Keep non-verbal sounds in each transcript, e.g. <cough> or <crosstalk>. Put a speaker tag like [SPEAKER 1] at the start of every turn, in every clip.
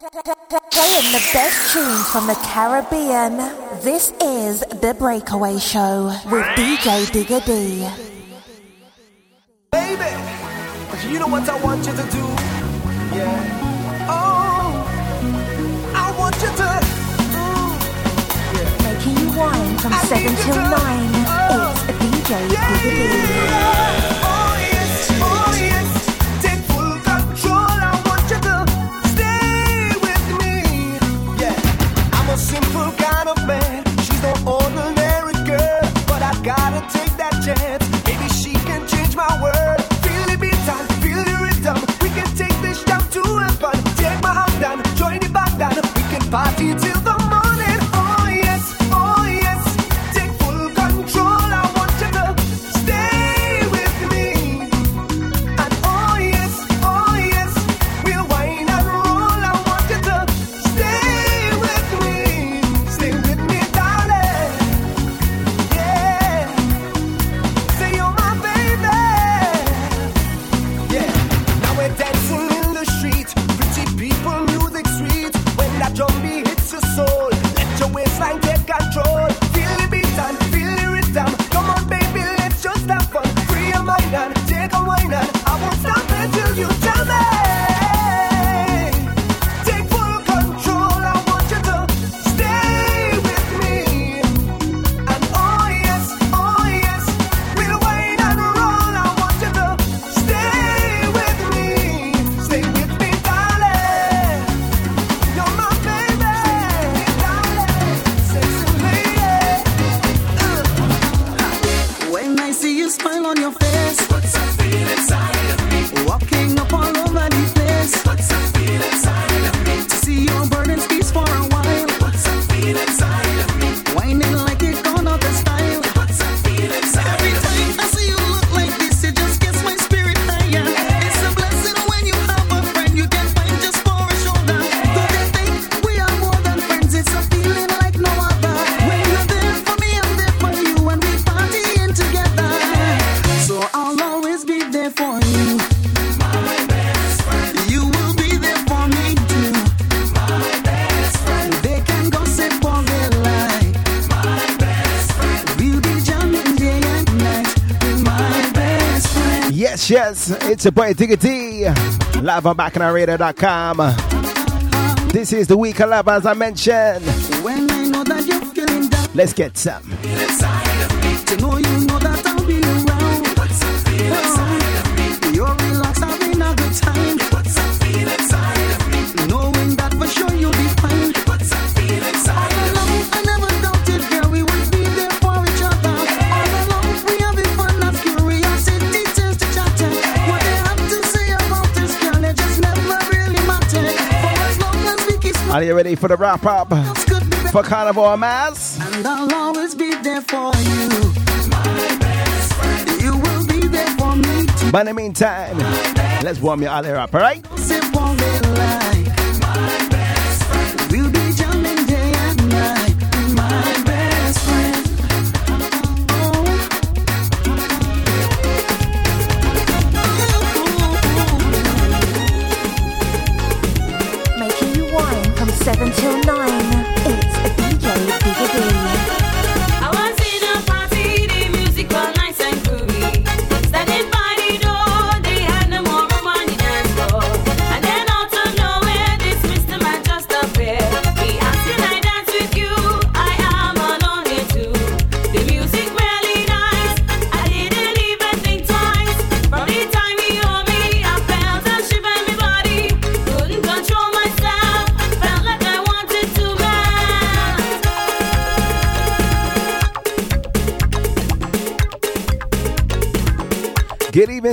[SPEAKER 1] Playing the best tunes from the Caribbean. This is The Breakaway Show with DJ Digga D.
[SPEAKER 2] Baby, you know what I want you to do? Yeah. Oh, I want you to.
[SPEAKER 1] Mm, Making you wine from 7 till 9. It's DJ Digga D.
[SPEAKER 2] party
[SPEAKER 3] it's your boy Digga D, live on BacchanalRadio.com. This is the week of love, as I mentioned. Let's get some. Are you ready for the wrap up for Carnival Mass?
[SPEAKER 4] And I'll always be there for you. My best friend. You will be there for me too.
[SPEAKER 3] But in the meantime, let's warm your other up, alright?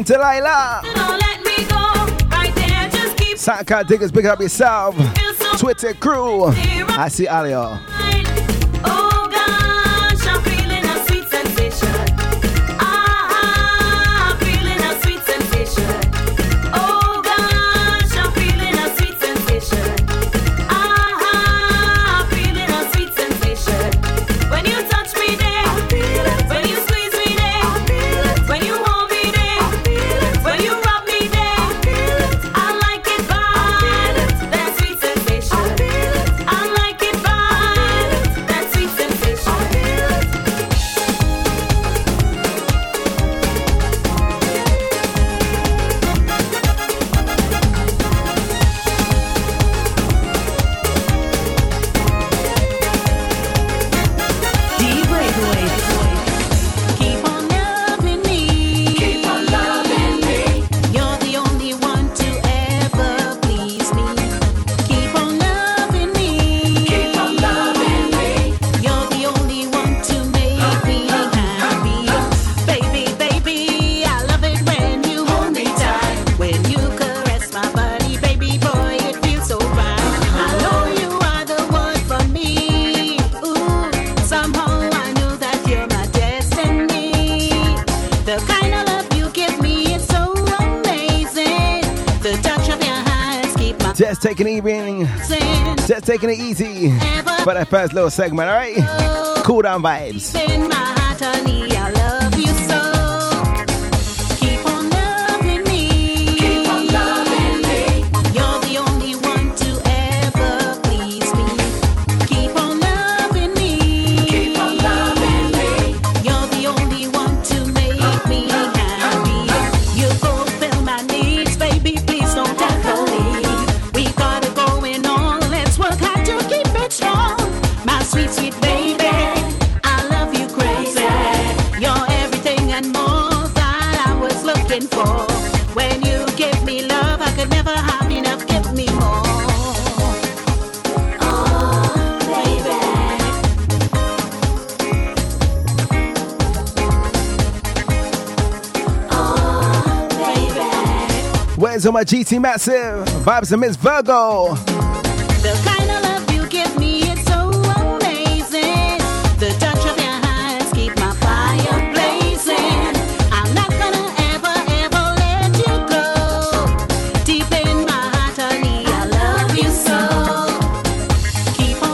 [SPEAKER 3] Evening to Lila. Soundcard diggers, pick up yourself. Twitter crew. I see Alio.
[SPEAKER 5] Just Just taking it easy for that first little segment, alright? Cool down vibes.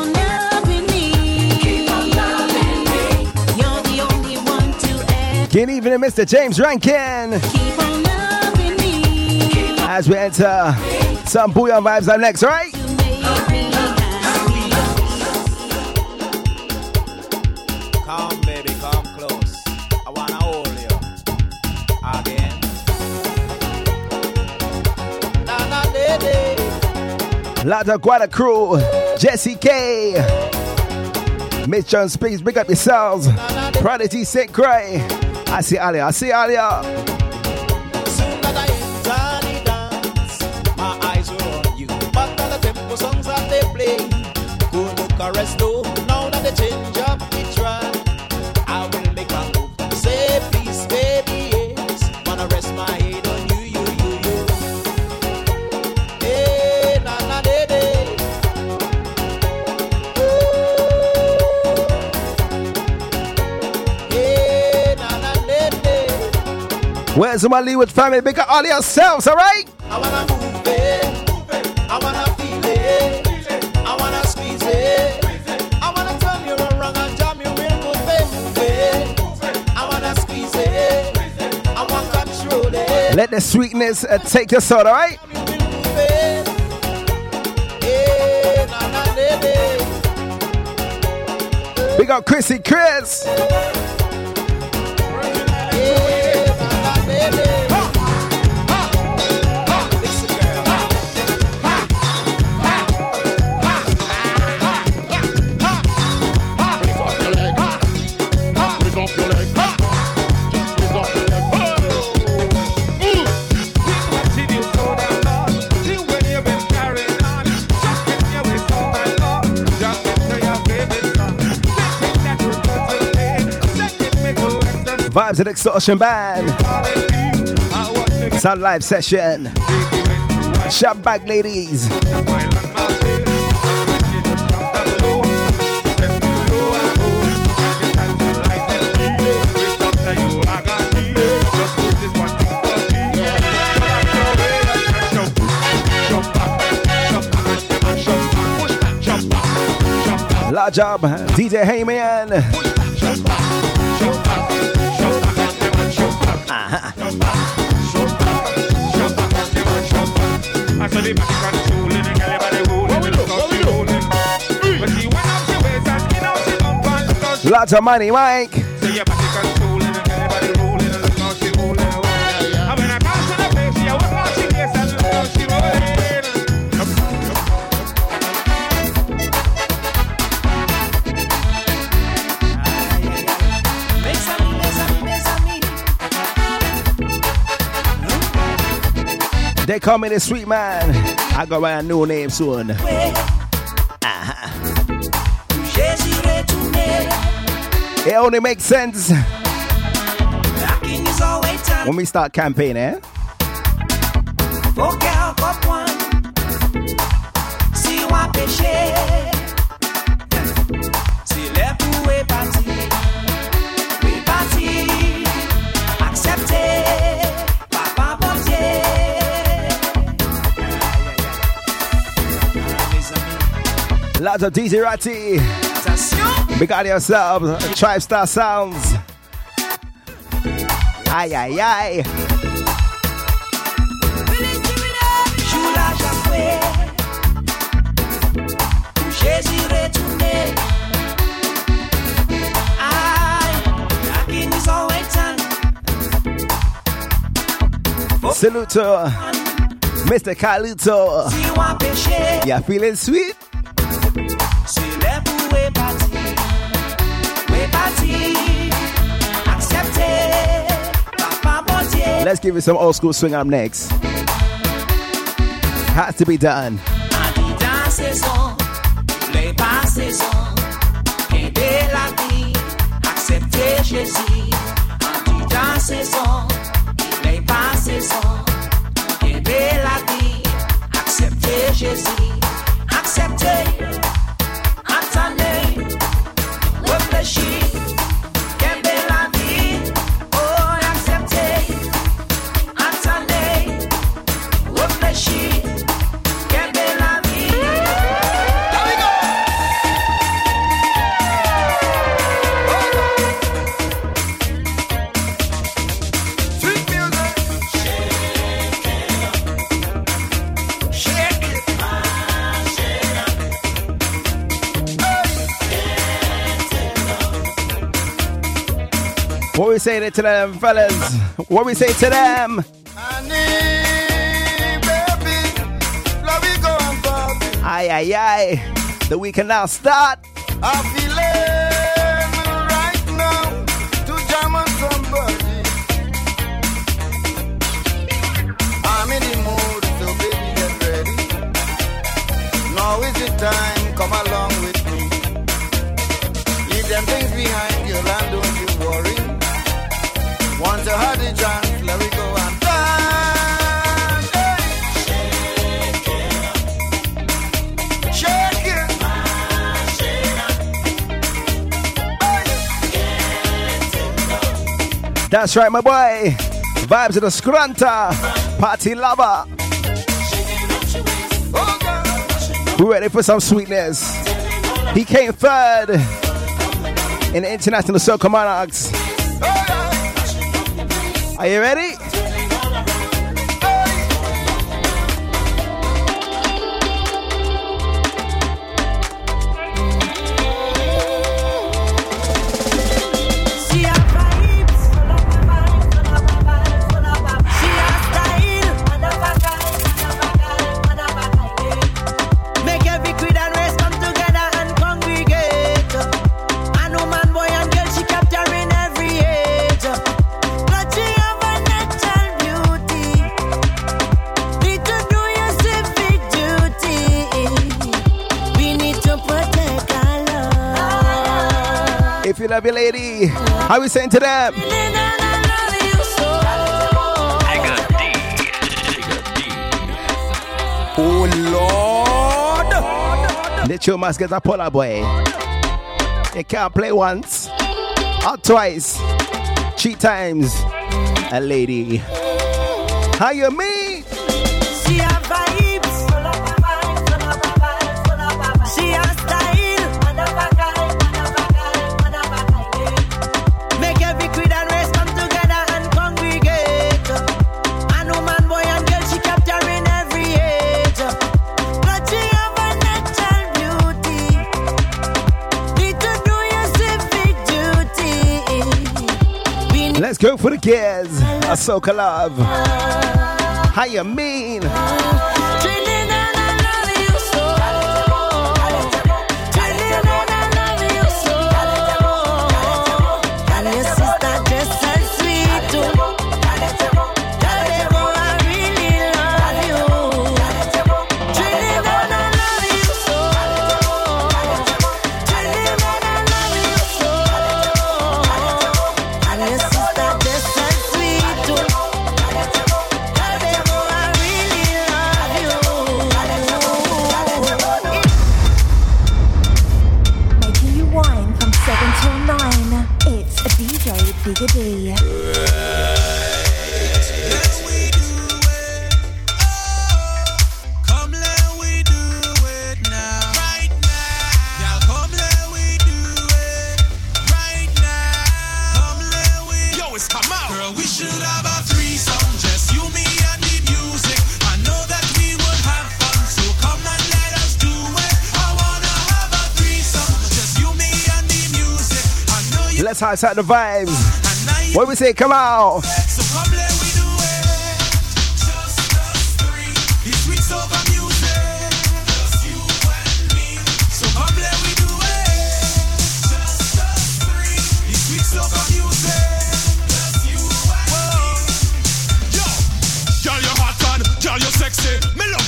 [SPEAKER 6] Loving me. Keep on loving me. You're the only one to ever.
[SPEAKER 5] Good evening, Mr. James Rankin. As we enter some booyah vibes are next, right?
[SPEAKER 6] You make me happy.
[SPEAKER 7] Come, baby, come close. I wanna hold you again. Na na lady.
[SPEAKER 5] Lada Guada Crew, Jesse K. Miss John Speaks, big up yourselves. Prodigy St. Cray. I see Alia, I see Alia. Where's my Leeward family? Big up all yourselves, alright?
[SPEAKER 7] I wanna move it. I wanna feel it. I wanna squeeze it. I wanna turn you around and jam you real good, baby. I wanna squeeze it. I wanna control it.
[SPEAKER 5] Let the sweetness uh, take your soul, alright?
[SPEAKER 7] You will move it. Yeah, na na lady.
[SPEAKER 5] Big up Chrissy Chris. Vibes and Extortion Band. Our live session. Shout back, ladies. Large job, DJ Heyman. Lots of money, Mike. They call me the sweet man. I go by a new name soon. Only makes sense
[SPEAKER 3] la is always time.
[SPEAKER 5] when we start campaigning. Eh?
[SPEAKER 3] Faut qu'elle comprenne. Si on a péché, si l'air tout est parti, est parti, accepté, papa bon Dieu.
[SPEAKER 5] Lots of DJ Ratty. Big out yourselves. Uh, Tribe Star Sounds.
[SPEAKER 3] Retourné. Aïe, Akini Zowetan,
[SPEAKER 5] Salute to Mr. Kaluto.
[SPEAKER 3] si ou an péché,
[SPEAKER 5] You feeling sweet? Let's give it some old school swing up next. Has to be done. Say to them, fellas? What we say to them? Aye, aye, aye. The weekend now start.
[SPEAKER 7] I'm feeling right now to jam on somebody. I'm in the mood, so baby get ready. Now is the time, come
[SPEAKER 5] That's right, my boy. Vibes of the Scranta. Party lover. We ready for some sweetness. He came third in the International Soca Monarchs. Are you ready? How we saying to them?
[SPEAKER 7] Oh Lord.
[SPEAKER 5] The show must get a polar boy. You can't play once or twice, three times. A lady. How you mean? Let's go for the kids. A soca love. How you mean?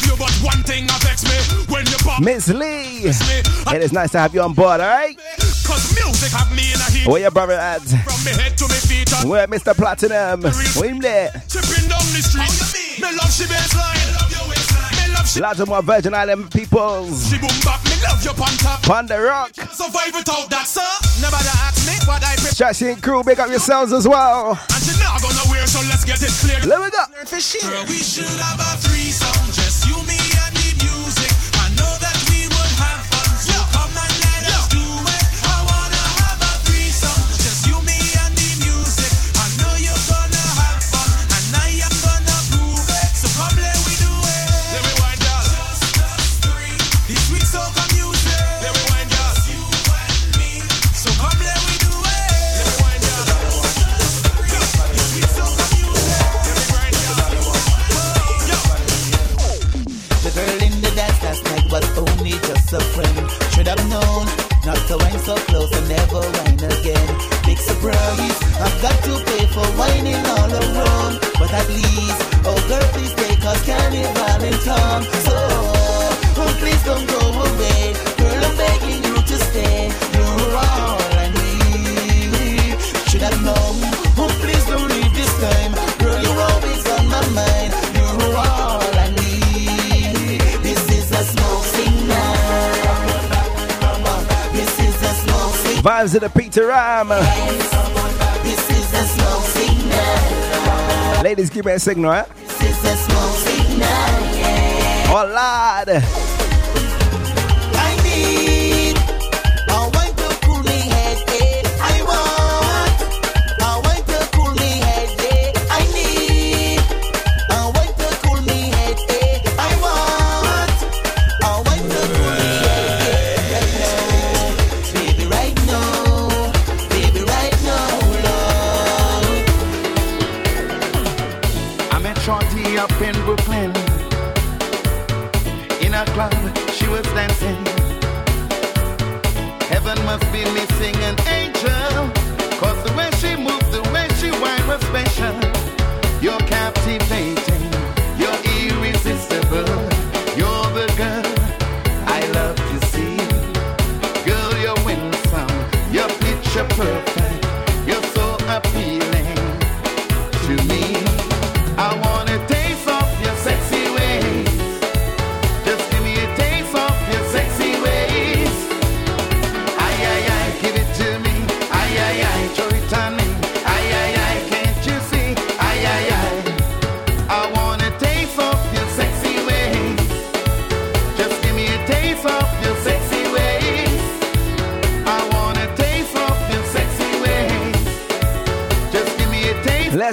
[SPEAKER 3] You,
[SPEAKER 8] but one thing affects me. When you pop
[SPEAKER 3] Miss Lee. It is nice to have you on board, alright? Where your brother at?
[SPEAKER 8] From me head to me feet and
[SPEAKER 3] Where Mr. Platinum? Where him there?
[SPEAKER 8] tripping down the street. Me love she baseline. Me love she
[SPEAKER 3] Lots of more Virgin Island peoples.
[SPEAKER 8] she boom back. Me love your pan top.
[SPEAKER 3] On the rock.
[SPEAKER 8] Survive without that, sir. Never to ask me what I prefer.
[SPEAKER 3] Strashi and crew, big up yourselves as well.
[SPEAKER 8] And she not gonna wear, so let's get it clear.
[SPEAKER 3] Let me go.
[SPEAKER 8] Girl, we should have a threesome,
[SPEAKER 9] But at least, oh girl, please take us carnival in town. So, oh, please don't go away. Girl, I'm begging you to stay. You're all I need. Should have known, oh please don't leave this time. Girl, you're always on my mind. You're all I need. This is a smoke signal. This is a smoke signal.
[SPEAKER 3] Vibes of the Peter Ram. Ladies, give me a signal, eh?
[SPEAKER 9] This is a smoke signal. Yeah.
[SPEAKER 3] Oh, Lord.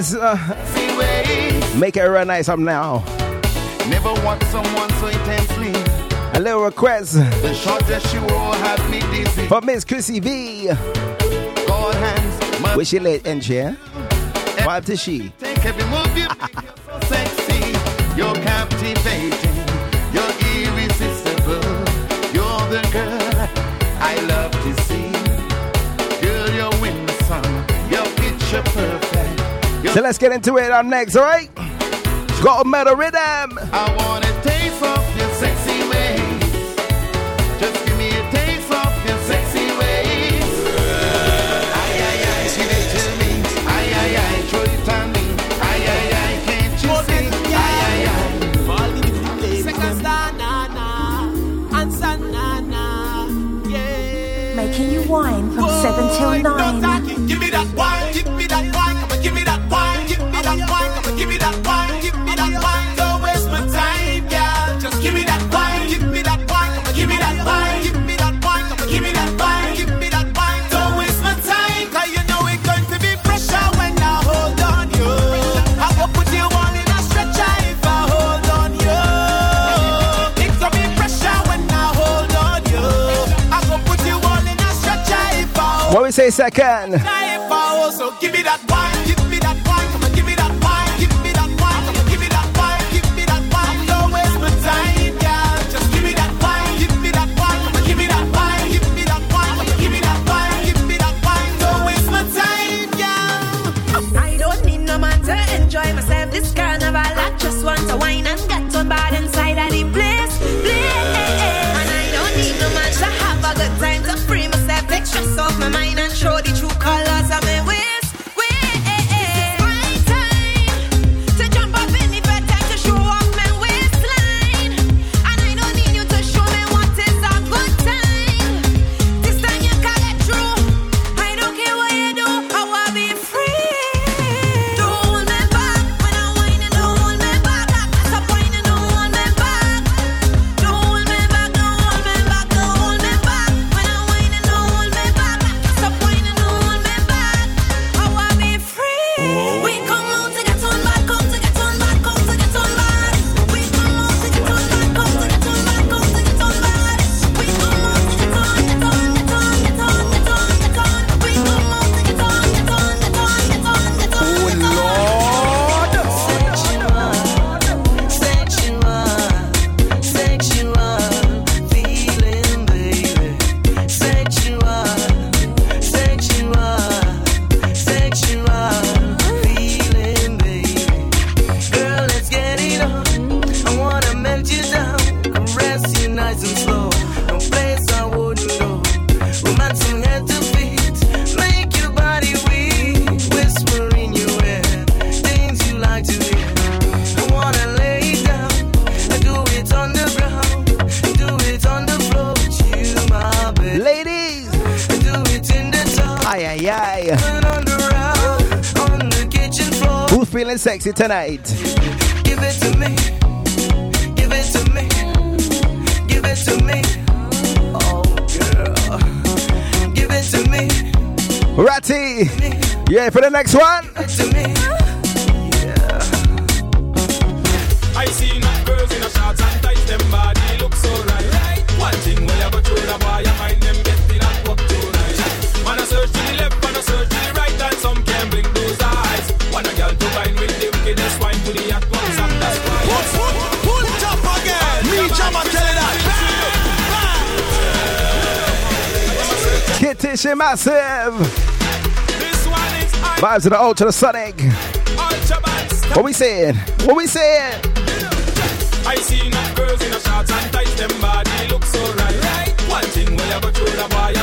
[SPEAKER 3] Let's uh, make it real nice up now.
[SPEAKER 7] Never want someone so intensely.
[SPEAKER 3] A little request
[SPEAKER 7] The short dress she wore had me dizzy.
[SPEAKER 3] for Miss Chrissy V.
[SPEAKER 7] God hands
[SPEAKER 3] Wish you late, NJ. Vibe to she.
[SPEAKER 7] take every move you make. You're so sexy. You're captivating.
[SPEAKER 3] So let's get into it. I'm next, alright? Got a metal rhythm.
[SPEAKER 7] I want a taste of your sexy ways. Just give me a taste of your sexy ways. Ay, ay, ay, give it to me. Ay, ay, ay, throw it on me. Ay, ay, ay, can't you see? Ay, ay, ay.
[SPEAKER 8] Second star, na na, and na na, yeah.
[SPEAKER 10] Making you wine from 7 till 9.
[SPEAKER 3] Say second?
[SPEAKER 11] sexy tonight.
[SPEAKER 12] Give it to me. Give it to me. Give it to me. Oh, Give it to me.
[SPEAKER 11] Ratty. Yeah, for the next one.
[SPEAKER 12] Yeah.
[SPEAKER 13] I girls in a and tight them body look so right. One thing you boy, find them
[SPEAKER 11] Nation Massive. Vibes of the Ultra Sonic. What we saying? What we saying?
[SPEAKER 13] I girls in a and them body look so right. One thing ever a boy,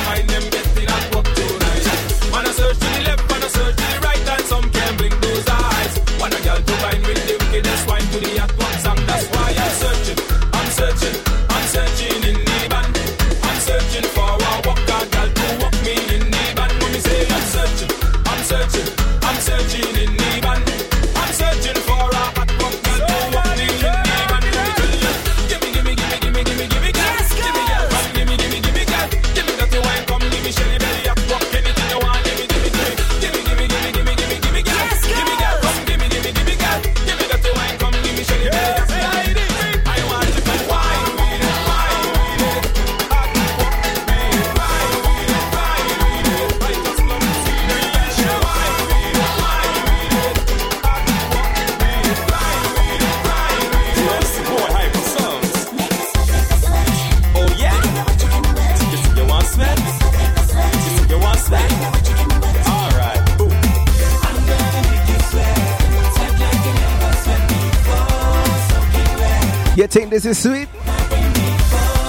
[SPEAKER 11] This is sweet.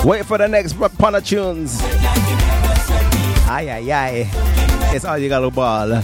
[SPEAKER 11] Wait for the next Pana tunes. Aye, aye, aye. It's all you got to ball.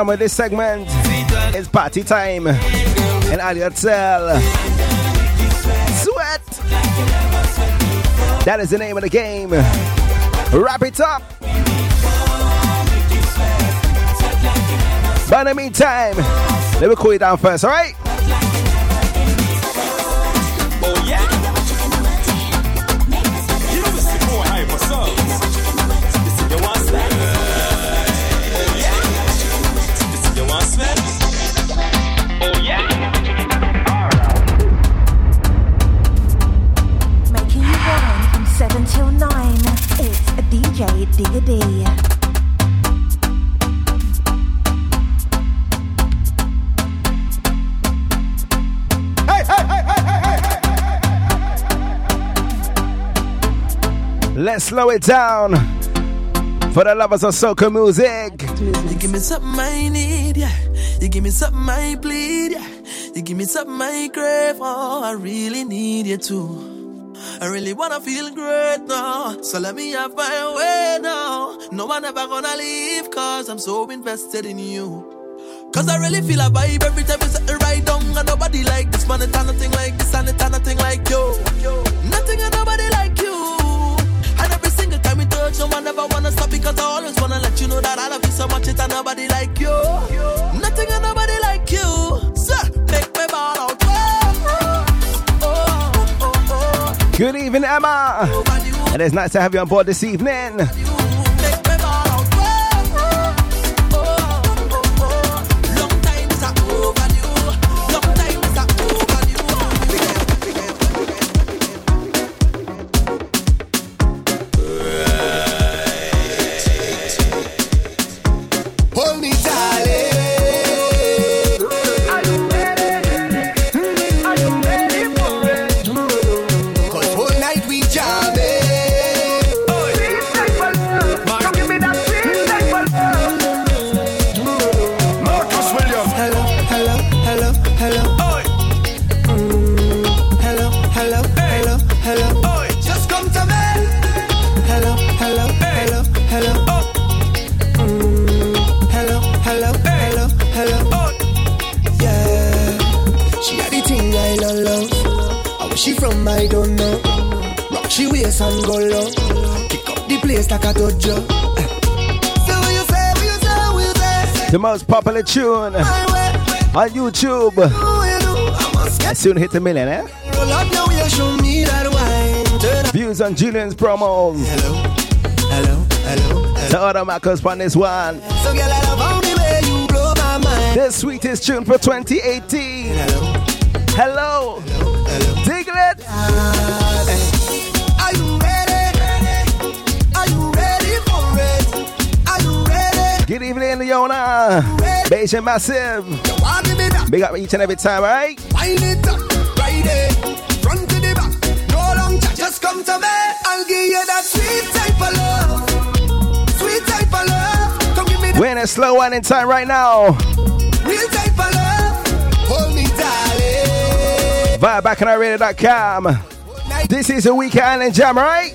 [SPEAKER 3] Done with this segment, it's party time. And Aliotel. Sweat. That is the name of the game. Wrap it up. But in the meantime, let me cool you down first, alright?
[SPEAKER 1] DJ Digga D.
[SPEAKER 3] Let's slow it down for the lovers of soca music.
[SPEAKER 12] You give me something I need, yeah. You give me something I bleed, yeah. You give me something I crave, oh, I really need you too. I really wanna feel great now, so let me have my way now. No one ever gonna leave, cause I'm so invested in you. Cause I really feel a vibe every time you set it right down. And nobody like this man, it's nothing like this, and it's nothing like you. Nothing and nobody like you. And every single time we touch, no one ever wanna stop because I always wanna let you know that I love you so much, it's nobody like you. Nothing and nobody
[SPEAKER 3] Good evening, Emma. And it's nice to have you on board this evening.
[SPEAKER 12] Say, what you say?
[SPEAKER 3] The most popular tune on YouTube.
[SPEAKER 12] I must
[SPEAKER 3] I
[SPEAKER 12] get
[SPEAKER 3] soon hit a million, eh?
[SPEAKER 12] roll up your way, show me that wine. Turn up.
[SPEAKER 3] Views on Julian's promos.
[SPEAKER 12] Hello, hello, hello, hello.
[SPEAKER 3] The other Marcus on this one.
[SPEAKER 12] So girl, I love how the way you blow my mind.
[SPEAKER 3] The sweetest tune for 2018.
[SPEAKER 12] Hello,
[SPEAKER 3] Hello,
[SPEAKER 12] hello.
[SPEAKER 3] Diglett. Evening, Leona. Beijing Massive.
[SPEAKER 12] You want me back?
[SPEAKER 3] Big up each and every time, right?
[SPEAKER 12] Wind it up, ride it, front to the back. No long chat, just come to me. I'll give you that sweet type of love, sweet type of love. Come give me that
[SPEAKER 3] We're in a slow one in time right now.
[SPEAKER 12] real type of love. Hold me, darling.
[SPEAKER 3] Via bacchanalradio.com. This is a Weekend Island Jam, right?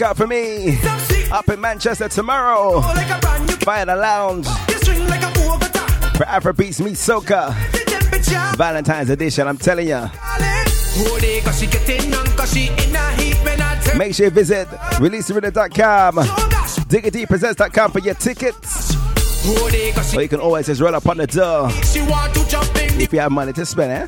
[SPEAKER 3] Look out for me. Up in Manchester tomorrow. Via the lounge for Afrobeats Meet Soca. Valentine's edition, I'm telling you.
[SPEAKER 12] Hold it, cause she getting on, cause she in a heat when I turn.
[SPEAKER 3] Make sure you visit releaserhythm.com, diggitypresents.com for your tickets. Or you can always just roll up on the door if you have money to spend, eh?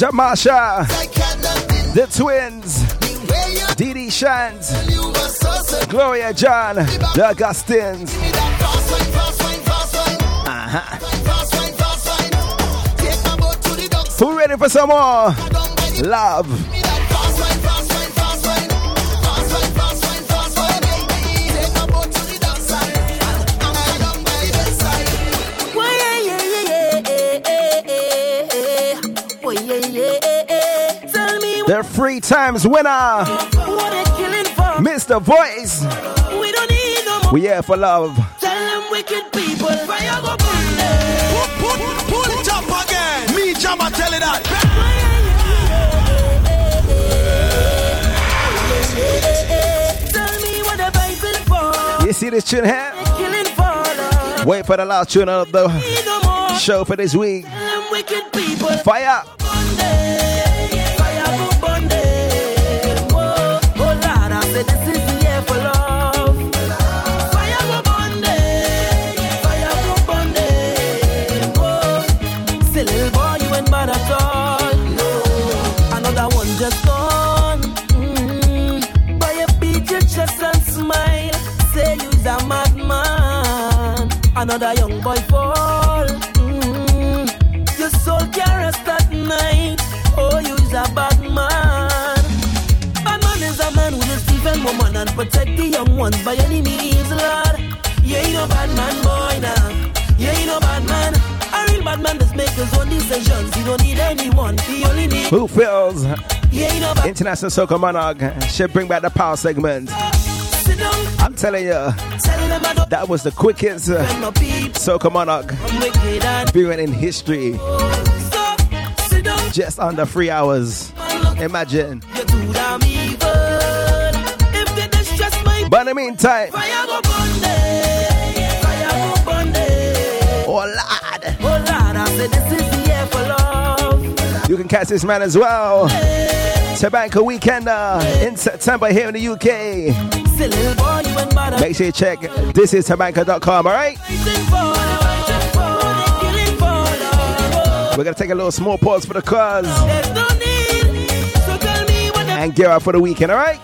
[SPEAKER 3] Laja Masha, the twins, Dee Dee Shant, Gloria John, the Augustins. Uh-huh. Who ready for some more? Love. The three times winner,
[SPEAKER 12] what they killing for.
[SPEAKER 3] Mr. Voice.
[SPEAKER 12] We don't need no more.
[SPEAKER 3] We here for love.
[SPEAKER 12] Tell them wicked people. Fire go burn them.
[SPEAKER 14] Pull, pull it up again. Me, Jama, tell it that.
[SPEAKER 12] Tell me what the Bible for.
[SPEAKER 3] You see this tune here?
[SPEAKER 12] Killing for love.
[SPEAKER 3] Wait for the last tune of the
[SPEAKER 12] Need no more.
[SPEAKER 3] show for this week.
[SPEAKER 12] Tell them wicked people.
[SPEAKER 3] Fire!
[SPEAKER 12] And protect the young ones by any means, Lord. You ain't no bad man, boy, now. You ain't no bad man. A real bad man just make his own decisions. He don't need anyone. He only need.
[SPEAKER 3] Who feels
[SPEAKER 12] You no
[SPEAKER 3] International Soca Monarch should bring back the power segment? I'm telling you,
[SPEAKER 12] Tell them I don't
[SPEAKER 3] that was the quickest uh,
[SPEAKER 12] friend my people.
[SPEAKER 3] Soca Monarch viewing in history.
[SPEAKER 12] so.
[SPEAKER 3] Just under three hours. Imagine. Meantime,
[SPEAKER 12] fire go burn them. Fire go burn them.
[SPEAKER 3] oh lad,
[SPEAKER 12] Oh Lord, I said this is the year for love.
[SPEAKER 3] you can catch this man as well. Tabanka Weekender in September here in the UK.
[SPEAKER 12] Boy, you ain't bad at
[SPEAKER 3] Make sure you check this is tabanka.com, alright?
[SPEAKER 12] fighting for love. Fighting for love. Killing for love.
[SPEAKER 3] We're gonna take a little small pause for the cause
[SPEAKER 12] no need. So tell me what the
[SPEAKER 3] and gear up for the weekend, alright?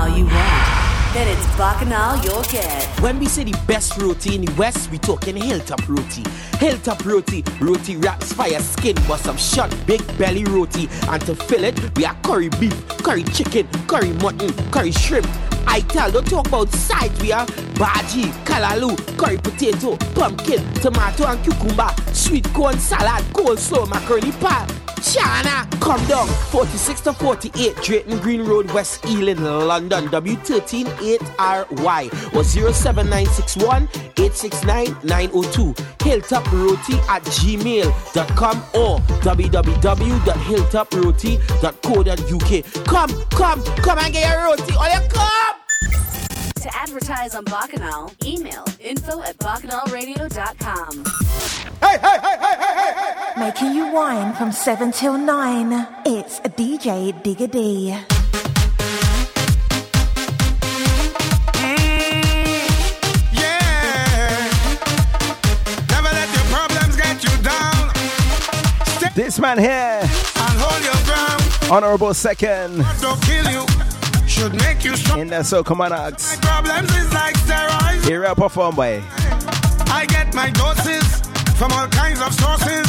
[SPEAKER 15] Bacchanal you want, then it's Bacchanal you'll get.
[SPEAKER 16] When we say the best roti in the West, we talking hilltop roti. Hilltop roti, roti wraps fire skin, but some short big belly roti. And to fill it, we have curry beef, curry chicken, curry mutton, curry shrimp. I tell, don't talk about sides. We have bhaji, kalalu, curry potato, pumpkin, tomato and cucumber, sweet corn salad, coleslaw, macaroni pie. China, come down 46 to 48 Drayton Green Road, West Ealing, London, W13 8RY or 07961 869 902. Hilltop Roti at gmail.com or www.hilltoproti.co.uk. Come, come, come and get your roti. All you come!
[SPEAKER 15] To advertise on Bacchanal, email info at bacchanalradio.com.
[SPEAKER 1] Hey, hey, hey, hey, hey, hey, hey, Making you wine from 7 till 9. It's DJ Digger D.
[SPEAKER 10] Mm, yeah. Never let your problems get you down.
[SPEAKER 3] This man here,
[SPEAKER 10] hold your
[SPEAKER 3] honorable second
[SPEAKER 10] Don't kill you. Should make you strong.
[SPEAKER 3] in the Soca Monarchs.
[SPEAKER 10] Problems is like steroids.
[SPEAKER 3] Here I perform by
[SPEAKER 10] I get my doses from all kinds of sources.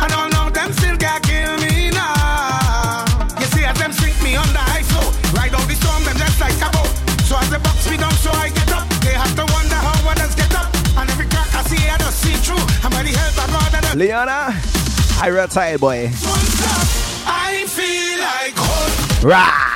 [SPEAKER 10] And all of them still can't kill me now. You see, as them sink me under ice, so ride out the storm, them just like a boat. So as they box me down, so I get up. They have to wonder how others get up. And every crack I see, I just see through. I'm ready help I God and
[SPEAKER 3] Leona. I real tired boy.
[SPEAKER 10] I feel like hope.
[SPEAKER 3] Rah!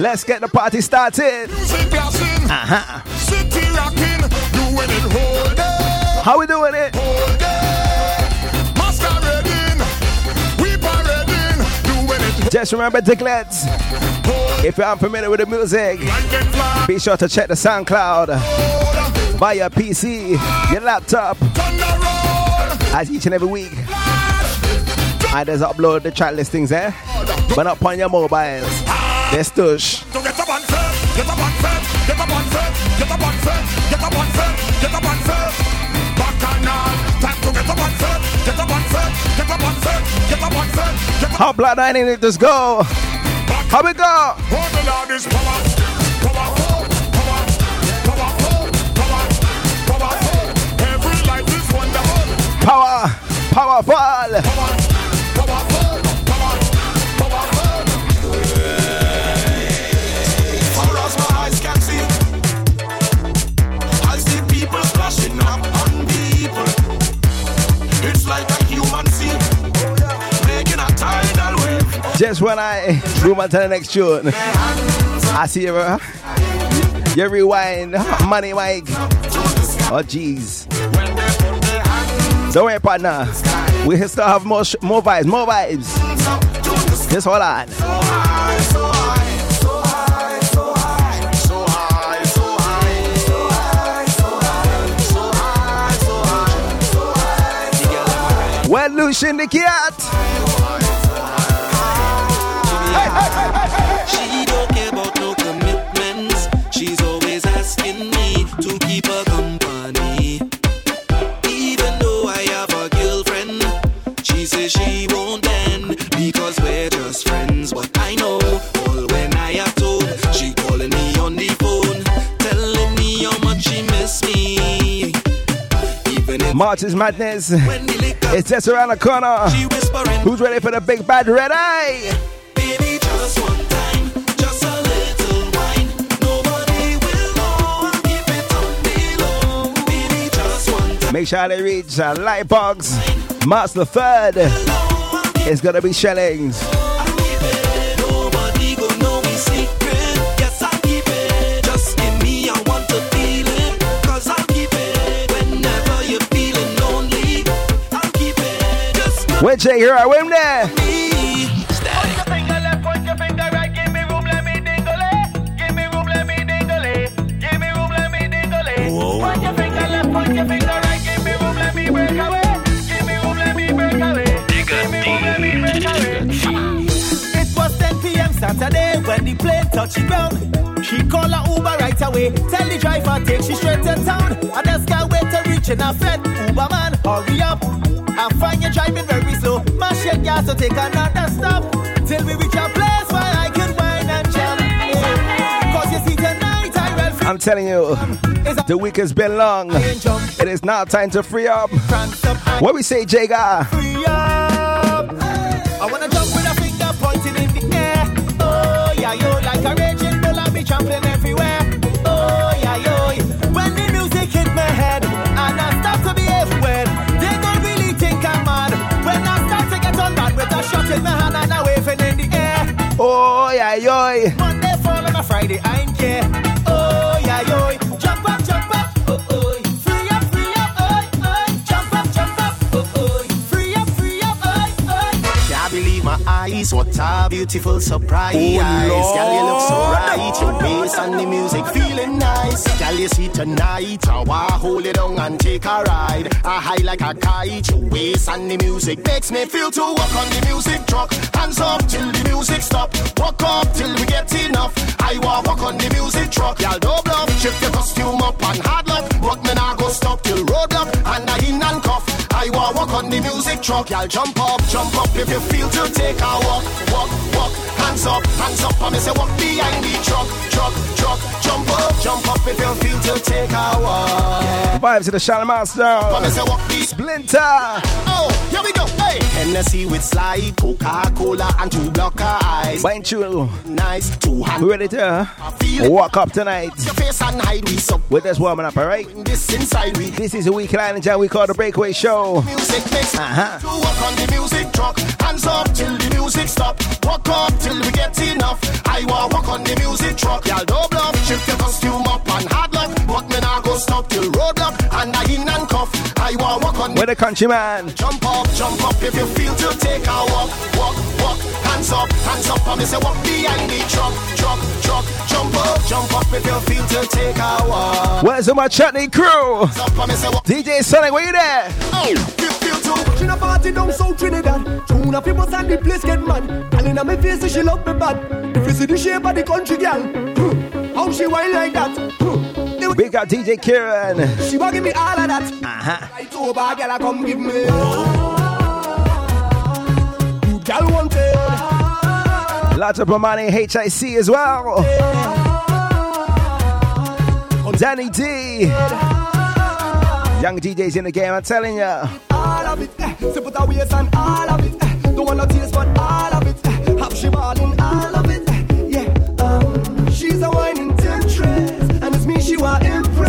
[SPEAKER 3] Let's get the party started. Uh-huh.
[SPEAKER 8] city rocking, doing it whole day,
[SPEAKER 3] How we doing it?
[SPEAKER 8] whole day.
[SPEAKER 3] Just remember,
[SPEAKER 8] whole
[SPEAKER 3] if you're unfamiliar with the music, be sure to check the SoundCloud your PC, your laptop, as each and every week. I just upload the track listings there, but not on your mobiles.
[SPEAKER 8] So get up get up get up get up get up get up time to get up get up get up get up
[SPEAKER 3] Hot blood, I need it. Just go. How we go?
[SPEAKER 8] Oh, the Lord is power, powerful, power, power, powerful. Every life is wonderful,
[SPEAKER 3] Power, Just when I move on to the next tune, I see you. uh, You rewind, money Mike. Oh jeez. Don't worry, partner. We still have more, sh- more vibes, more vibes. Just hold on. So high, so high, so high, so high, so high, so
[SPEAKER 7] high, so high, so high, so high, so high, so high
[SPEAKER 3] Well, Lucian the cat.
[SPEAKER 4] She don't care about no commitments. She's always asking me to keep her company. Even though I have a girlfriend, she says she won't bend because we're just friends. But I know all when I have told, she calling me on the phone, telling me how much she miss me. Even if
[SPEAKER 3] March is madness. It's just around the corner. Who's ready for the big bad red eye? Make sure they reach uh, Lightbox. March the 3rd. It's gonna be shellings.
[SPEAKER 4] Nobody gon' know me secret. Yes,
[SPEAKER 7] the plane touched the ground. She called her Uber right away. Tell the driver take she straight to town. I just can't wait to reach in a Fed. Uber man, hurry up. I find you driving very slow. Mash your gas to take another stop. Till we reach a place where I can wine and jam. Yeah. Cause you see tonight I will free
[SPEAKER 3] I'm telling you, the week has been long. It is now time to free up.
[SPEAKER 7] And
[SPEAKER 3] What we say, Jaga?
[SPEAKER 7] free up. Trampling everywhere. Oh yeah, yo. When the music hit my head and I start to behave well, they don't really think I'm mad. When I start to get all mad with a shot in my hand and a waving in the air.
[SPEAKER 3] Oh, yeah, yoy.
[SPEAKER 7] Monday fall on a Friday, I ain't care.
[SPEAKER 17] What a beautiful surprise. Oh, Girl, you look so right, your bass and the music feeling nice. Girl, you see tonight, I wanna hold it down and take a ride. I high like a kite, your waist and the music makes me feel to walk on the music truck. Hands up till the music stop. Walk up till we get enough. I wanna walk on the music truck. Y'all don't bluff, shift your costume up and hard luck. But me nah go stop till roadblock and I in and cuff. I wanna walk on the music truck, y'all jump up, jump up if you feel to take a walk, walk, walk, hands up, hands up, and me say walk behind the truck, truck, truck, jump up, jump up if you feel to take a walk.
[SPEAKER 3] Vibes to the Shadow
[SPEAKER 17] And me
[SPEAKER 3] Master.
[SPEAKER 17] say walk the
[SPEAKER 3] Splinter.
[SPEAKER 17] Oh, here we go, hey! Hennessy with slide, Coca-Cola and two blocker eyes.
[SPEAKER 3] Wine you.
[SPEAKER 17] Nice, two hands.
[SPEAKER 3] We ready to walk up tonight
[SPEAKER 17] Your face and hide we sub
[SPEAKER 3] with this warming up, alright?
[SPEAKER 17] this inside we
[SPEAKER 3] This is a weekend island jam we call the Breakaway Show.
[SPEAKER 17] Music music mix.
[SPEAKER 3] Uh-huh.
[SPEAKER 17] To walk on the music truck, hands up till the music stop. Walk up till we get enough. I want walk on the music truck. Y'all double up, shift your costume up and hard luck. But me nah go stop till roadblock and I in and cuff. I want walk on the
[SPEAKER 3] With the countryman.
[SPEAKER 17] Jump up, jump up if you feel to take a walk, walk, walk. Hands up, hands up, and me say walk behind the truck, truck, truck. Jump up, jump up if you feel to take a walk.
[SPEAKER 3] Where's my chutney crew?
[SPEAKER 17] Up, and me say walk.
[SPEAKER 3] DJ Sonic, where you there?
[SPEAKER 17] Oh, you feel to.
[SPEAKER 18] She a party down South Trinidad. Tune up people and the place get mad. Girl inna my face say she love me bad. If you see the shape of the country girl, hmm, how she whine like that? The
[SPEAKER 3] Big up DJ Kieran.
[SPEAKER 18] She want give me all of that.
[SPEAKER 3] Uh-huh.
[SPEAKER 18] Right over, girl, come give me. You girl wanted.
[SPEAKER 3] Lots of money HIC as well. Danny D. Young DJs in the game, I'm telling ya.
[SPEAKER 18] all of it. Eh. Her waist and all of it. Eh. Don't want no taste but all of it. Eh. Have she ballin' all of it.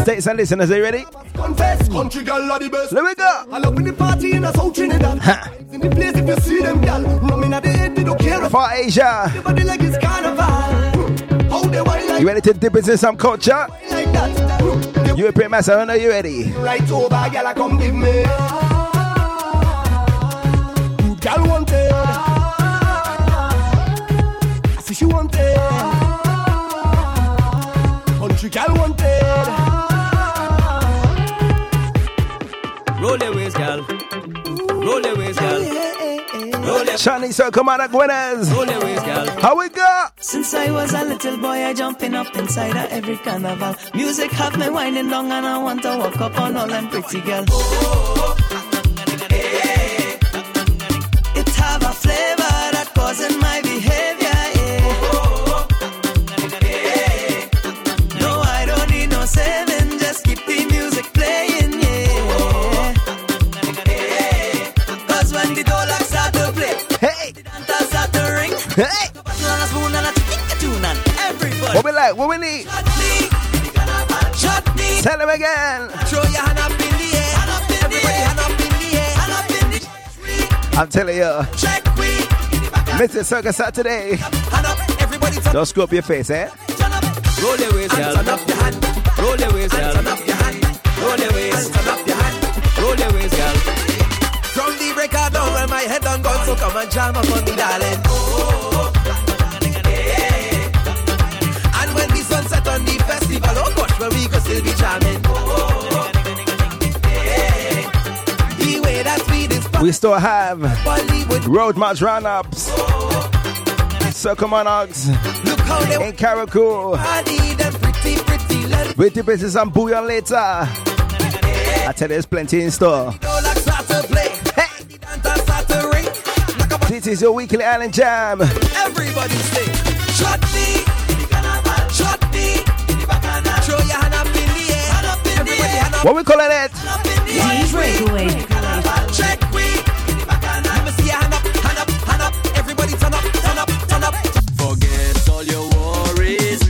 [SPEAKER 3] States and listeners, are you ready?
[SPEAKER 18] Confess, country girl are the best.
[SPEAKER 3] Let me go.
[SPEAKER 18] I love in the party in a South Trinidad. In the place if you see them gal, rumming at the head they don't care.
[SPEAKER 3] For Asia.
[SPEAKER 18] The body like it's carnival. How they like,
[SPEAKER 3] You ready to dip into some culture?
[SPEAKER 18] like that?
[SPEAKER 3] European Master, I know you ready.
[SPEAKER 18] Right over, gal, come give me. Good gal wanted. I see she wanted. Country gal wanted.
[SPEAKER 19] Roll your waist, girl. Roll your waist, girl. Roll your,
[SPEAKER 3] Chinese Circle Man Winners.
[SPEAKER 19] roll your waist, girl.
[SPEAKER 3] How we go?
[SPEAKER 4] Since I was a little boy, I jumping up inside of every carnival. Music have me winding down, and I want to walk up on all them pretty girls. It
[SPEAKER 3] What we like? What we need? Tell them again.
[SPEAKER 4] Throw your hand up in the air. Everybody hand up in the air. Hand up in the
[SPEAKER 3] I'm telling you,
[SPEAKER 4] check we.
[SPEAKER 3] Mr. Circus Saturday.
[SPEAKER 4] Hand up, everybody
[SPEAKER 3] Don't screw up your face, eh?
[SPEAKER 4] up.
[SPEAKER 19] Roll your waist, girl.
[SPEAKER 4] Turn up your hand.
[SPEAKER 19] Roll your waist, girl.
[SPEAKER 4] Turn up your hand.
[SPEAKER 19] Roll your waist.
[SPEAKER 4] Turn up your hand.
[SPEAKER 19] Roll your waist, girl.
[SPEAKER 4] From the breaker down when my head done gone, so come and jam up on me, darling. And where we still be jamming. The way that we
[SPEAKER 3] still have
[SPEAKER 4] Bollywood,
[SPEAKER 3] Road March Roundups. Circle Monarchs
[SPEAKER 4] look how they
[SPEAKER 3] in
[SPEAKER 4] them pretty, pretty. Let
[SPEAKER 3] With the business and bouillon later. I tell you, there's plenty in store.
[SPEAKER 4] go like start to play.
[SPEAKER 3] Hey,
[SPEAKER 4] The dancers start to ring. Like a
[SPEAKER 3] this is your weekly island jam.
[SPEAKER 4] Everybody sing. Chutney. Turn up, turn up. Turn up.
[SPEAKER 19] Forget all your worries.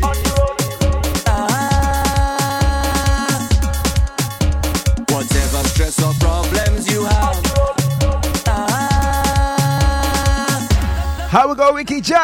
[SPEAKER 4] Ah,
[SPEAKER 19] Whatever stress or problems you have.
[SPEAKER 4] ah.
[SPEAKER 3] How we go, Ricky J?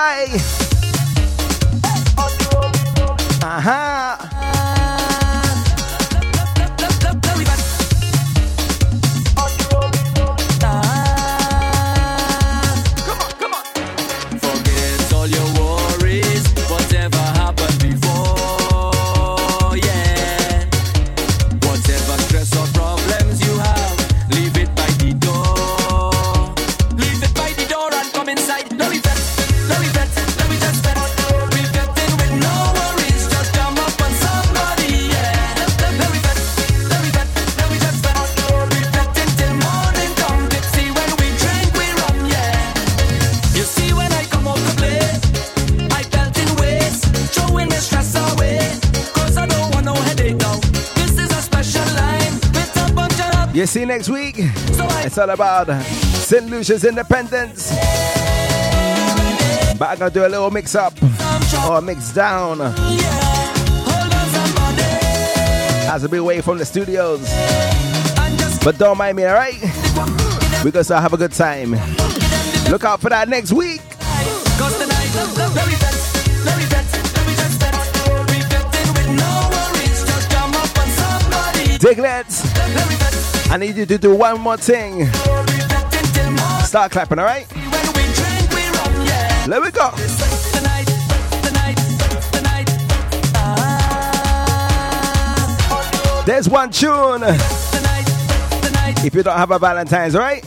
[SPEAKER 19] Of
[SPEAKER 3] You see next week, it's all about St. Lucia's independence. But I'm gonna do a little mix up or mix down as a bit away from the studios. But don't mind me, alright? We're going to have a good time. Look out for that next week. Diglets, I need you to do one more thing. Start clapping, all right? Let we go. There's one tune. If you don't have a Valentine's, all right?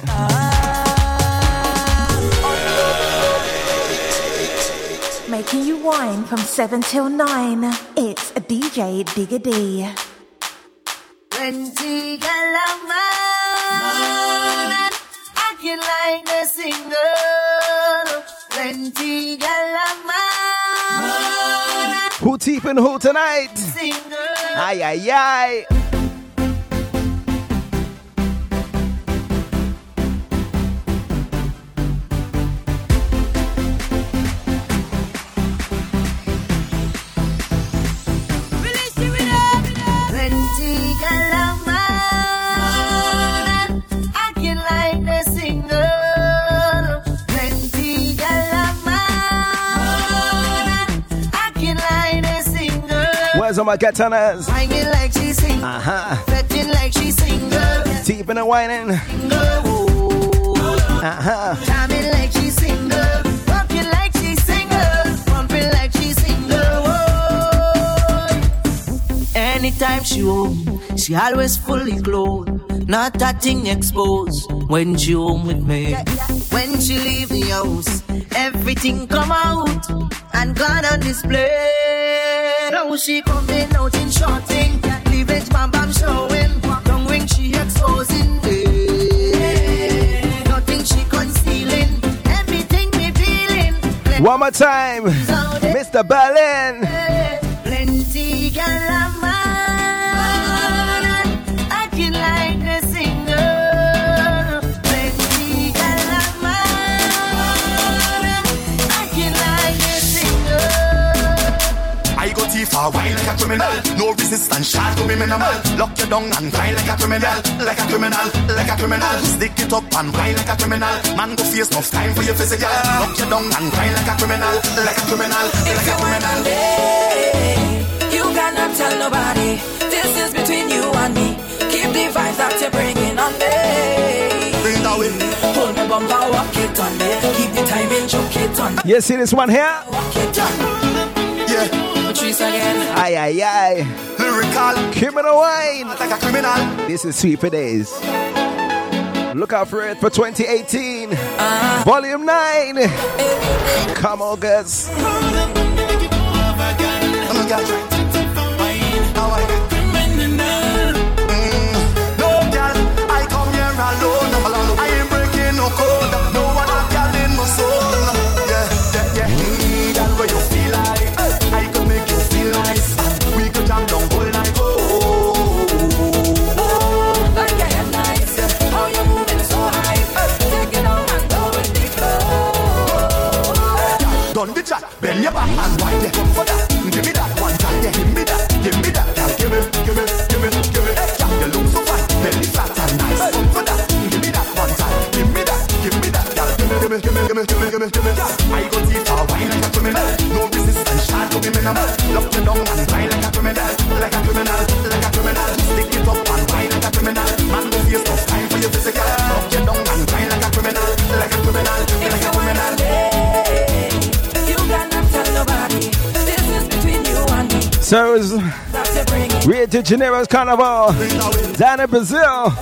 [SPEAKER 1] Making you wine from 7 till 9. It's DJ Digger D.
[SPEAKER 5] Plenty galaman, acting like the single. Plenty galaman,
[SPEAKER 3] Who who tonight?
[SPEAKER 5] single.
[SPEAKER 3] Ay, ay, ay. Where's all my katanas?
[SPEAKER 5] Whining like she's single.
[SPEAKER 3] Uh-huh.
[SPEAKER 5] Fretting like she's single.
[SPEAKER 3] Teeping and whining. Uh-huh.
[SPEAKER 5] Charming like she's single. Walking like she's single. Pumping like she's single. Whoa. Anytime she home, she always fully clothed. Not that thing exposed when she home with me. When she leave the house, everything come out and gone on display. Now she coming out in short thing, cleavage bam bam showing. Ring she exposing. Eh. Nothing she concealing, everything me feeling.
[SPEAKER 3] One more time. Mr. Berlin.
[SPEAKER 5] Plenty galaman,
[SPEAKER 14] I go too far, why like a criminal? No resistance, shot to me minimal. Lock you down and cry like a criminal, like a criminal, like a criminal. Stick it up and cry like a criminal. Man go face enough time for your physical. Lock you down and cry like a criminal, like a criminal, like a criminal.
[SPEAKER 20] You cannot tell nobody. This is between you and me. Keep the vibes that you're bringing on me.
[SPEAKER 14] Bring it away.
[SPEAKER 20] Hold me bumper, walk it on me. Keep the timing, choke it on me.
[SPEAKER 3] You see this one here?
[SPEAKER 20] Walk it.
[SPEAKER 14] Yeah.
[SPEAKER 20] Patrice again.
[SPEAKER 3] Ay, ay, ay.
[SPEAKER 14] Lyrical.
[SPEAKER 3] Criminal wine.
[SPEAKER 14] Like a criminal.
[SPEAKER 3] This is Sweet for Days. Look out for it for 2018.
[SPEAKER 20] Uh-huh.
[SPEAKER 3] Volume 9. Come on,
[SPEAKER 20] the
[SPEAKER 14] chat, bend your back and wind it for that. Give me that one time, yeah, give me that, give me that, girl, give me, give me, give me, give me. Hey, girl, you look so fine, belly fat and nice. Come for that, give me that one time, give me that, give me that, girl, give me, give me, give me, give me, give me, give me. Girl, I go deep for wine like a criminal, no resistance, shot to be minimal. Lock you down and cry like a criminal, like a criminal, like a criminal. Stick it up and wine like a criminal. Man, go face tough time for your physical.
[SPEAKER 3] So it's. Rio de Janeiro's Carnival. Down in Brazil.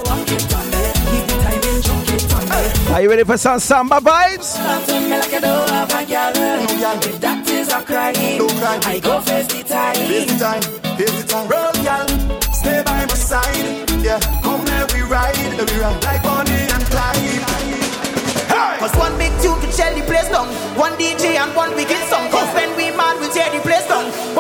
[SPEAKER 3] Are you ready for some samba vibes?
[SPEAKER 20] Go
[SPEAKER 14] stay by my side. Yeah, come let we ride, let we ride like Bonnie and Clyde.
[SPEAKER 21] Cause one big tune can shell the place down. One DJ and one wicked song. Cause when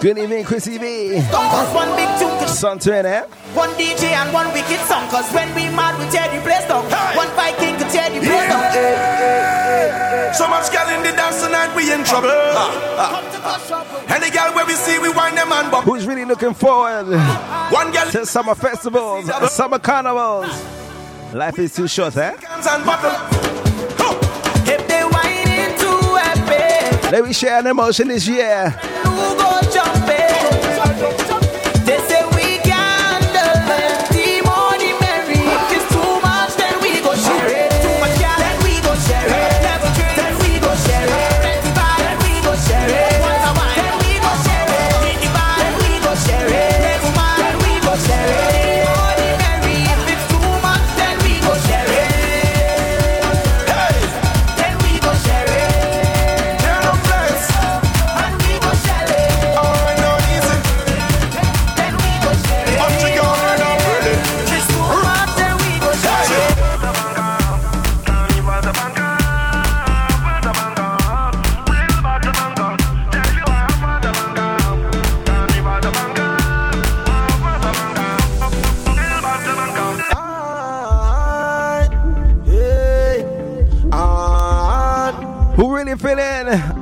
[SPEAKER 3] Good evening, Chrissy B.
[SPEAKER 21] Cause one big tune can
[SPEAKER 3] Son to eh?
[SPEAKER 21] one DJ and one wicked song. Cause when we mad, we tear the place down. One Viking can tear the place down.
[SPEAKER 14] So much girl in the dance tonight, we in trouble. Any girl where we see, we wind them and bop.
[SPEAKER 3] Who's really looking forward
[SPEAKER 14] One girl
[SPEAKER 3] to summer festivals, summer carnivals? Life is too short, eh? Let me share an emotion this year.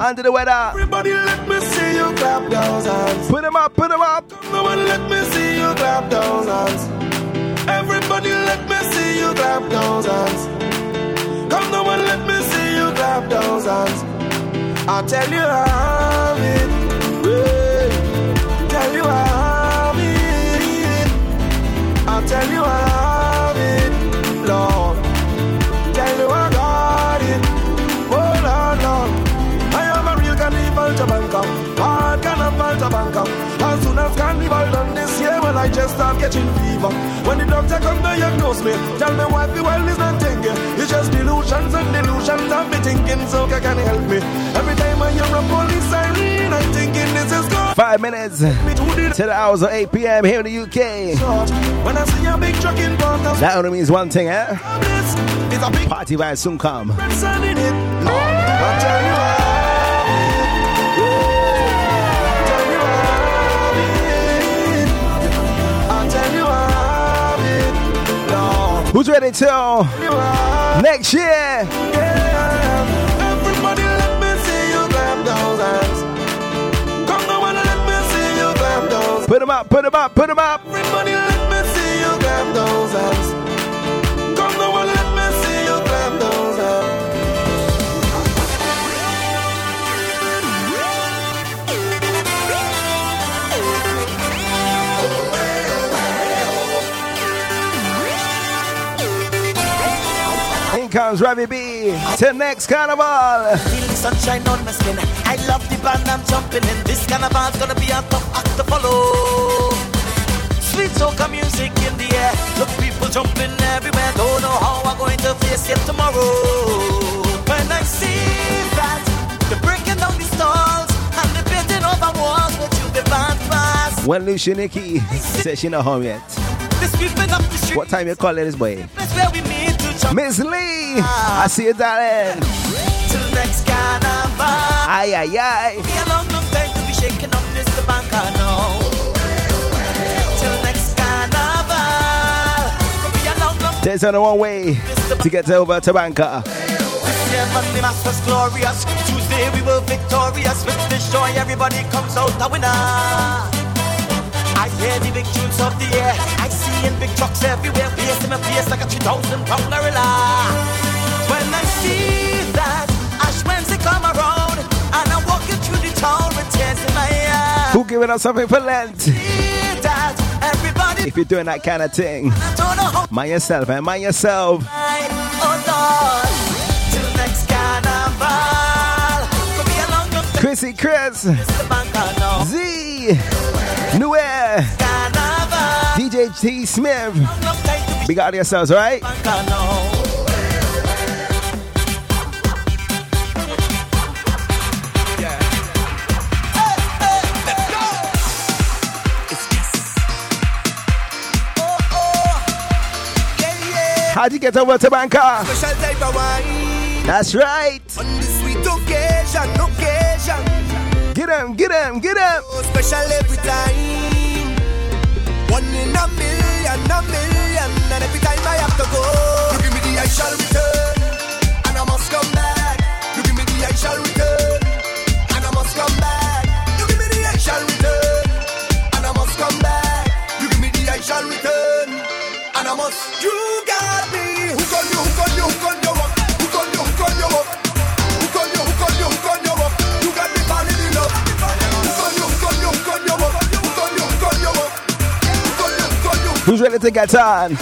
[SPEAKER 3] Under the weather?
[SPEAKER 14] Everybody, let me see you clap those hands.
[SPEAKER 3] Put them up, put them up.
[SPEAKER 14] Come on, let me see you clap those hands. Everybody, let me see you clap those hands. Come on, let me see you clap those hands. I'll tell you how it. Tell you how it. I'll tell you how carnival Tabanka. Hard carnival Tabanka. As soon as carnival done this year, well, I just start catching fever. When the doctor come diagnose me, tell me what the world is not thinking. It's just delusions and delusions I've been thinking, so can can you help me? Every time I hear a police siren, I'm thinking this is God.
[SPEAKER 3] Five minutes to the hours of 8 p.m. here in the UK.
[SPEAKER 14] When I see a big truck in front of
[SPEAKER 3] That only means one thing, eh?
[SPEAKER 14] a
[SPEAKER 3] Party vibes soon come. Who's ready till next year?
[SPEAKER 14] Everybody let me see you clap those hands. Come on, let me see you clap those
[SPEAKER 3] Put them up, put them up, put them up.
[SPEAKER 14] Everybody
[SPEAKER 3] comes Ravi B to next carnival.
[SPEAKER 21] Feel the sunshine on my skin. I love the band I'm jumping in. This carnival's gonna be a tough act to follow. Sweet soca music in the air. Look, people jumping everywhere. Don't know how I'm going to face it tomorrow. When I see that they're breaking down the stalls and they're painting over walls with you, the band pass.
[SPEAKER 3] When Lucia Nikki says she not home yet.
[SPEAKER 21] They're sweeping up the street.
[SPEAKER 3] What time you calling this boy?
[SPEAKER 21] That's where we meet.
[SPEAKER 3] Miss Lee, I see you, darling.
[SPEAKER 21] Till next carnival.
[SPEAKER 3] Aye, aye, aye.
[SPEAKER 21] Be a long, long time to be shaking up this know. Till next
[SPEAKER 3] There's only one way to get over to.
[SPEAKER 21] Yeah, Monday mass was glorious. Tuesday we were victorious. With this joy, everybody comes out a winner. I hear the big tunes of the air. Big trucks everywhere. In my face like a 3,000 pound gorilla. When I see that Ash Wednesday come around, and I'm walking through the town with tears in my eyes.
[SPEAKER 3] Who giving us something for Lent?
[SPEAKER 21] See that everybody
[SPEAKER 3] If you're doing that kind of thing,
[SPEAKER 21] don't know how
[SPEAKER 3] mind yourself, man. Mind yourself.
[SPEAKER 21] Oh Lord, till next carnival. Could be a long, long time.
[SPEAKER 3] Chrissy Chris,
[SPEAKER 21] The bank I know.
[SPEAKER 3] Z, New Air. DJ T Smith. Big of yourselves, right? How'd you get over to Bangkok? That's right.
[SPEAKER 14] On the sweet occasion, occasion.
[SPEAKER 3] Get him, get him, get him.
[SPEAKER 14] So special every time. One in a million, a million. And every time I have to go, you give me the I shall return.
[SPEAKER 3] Ready to get on.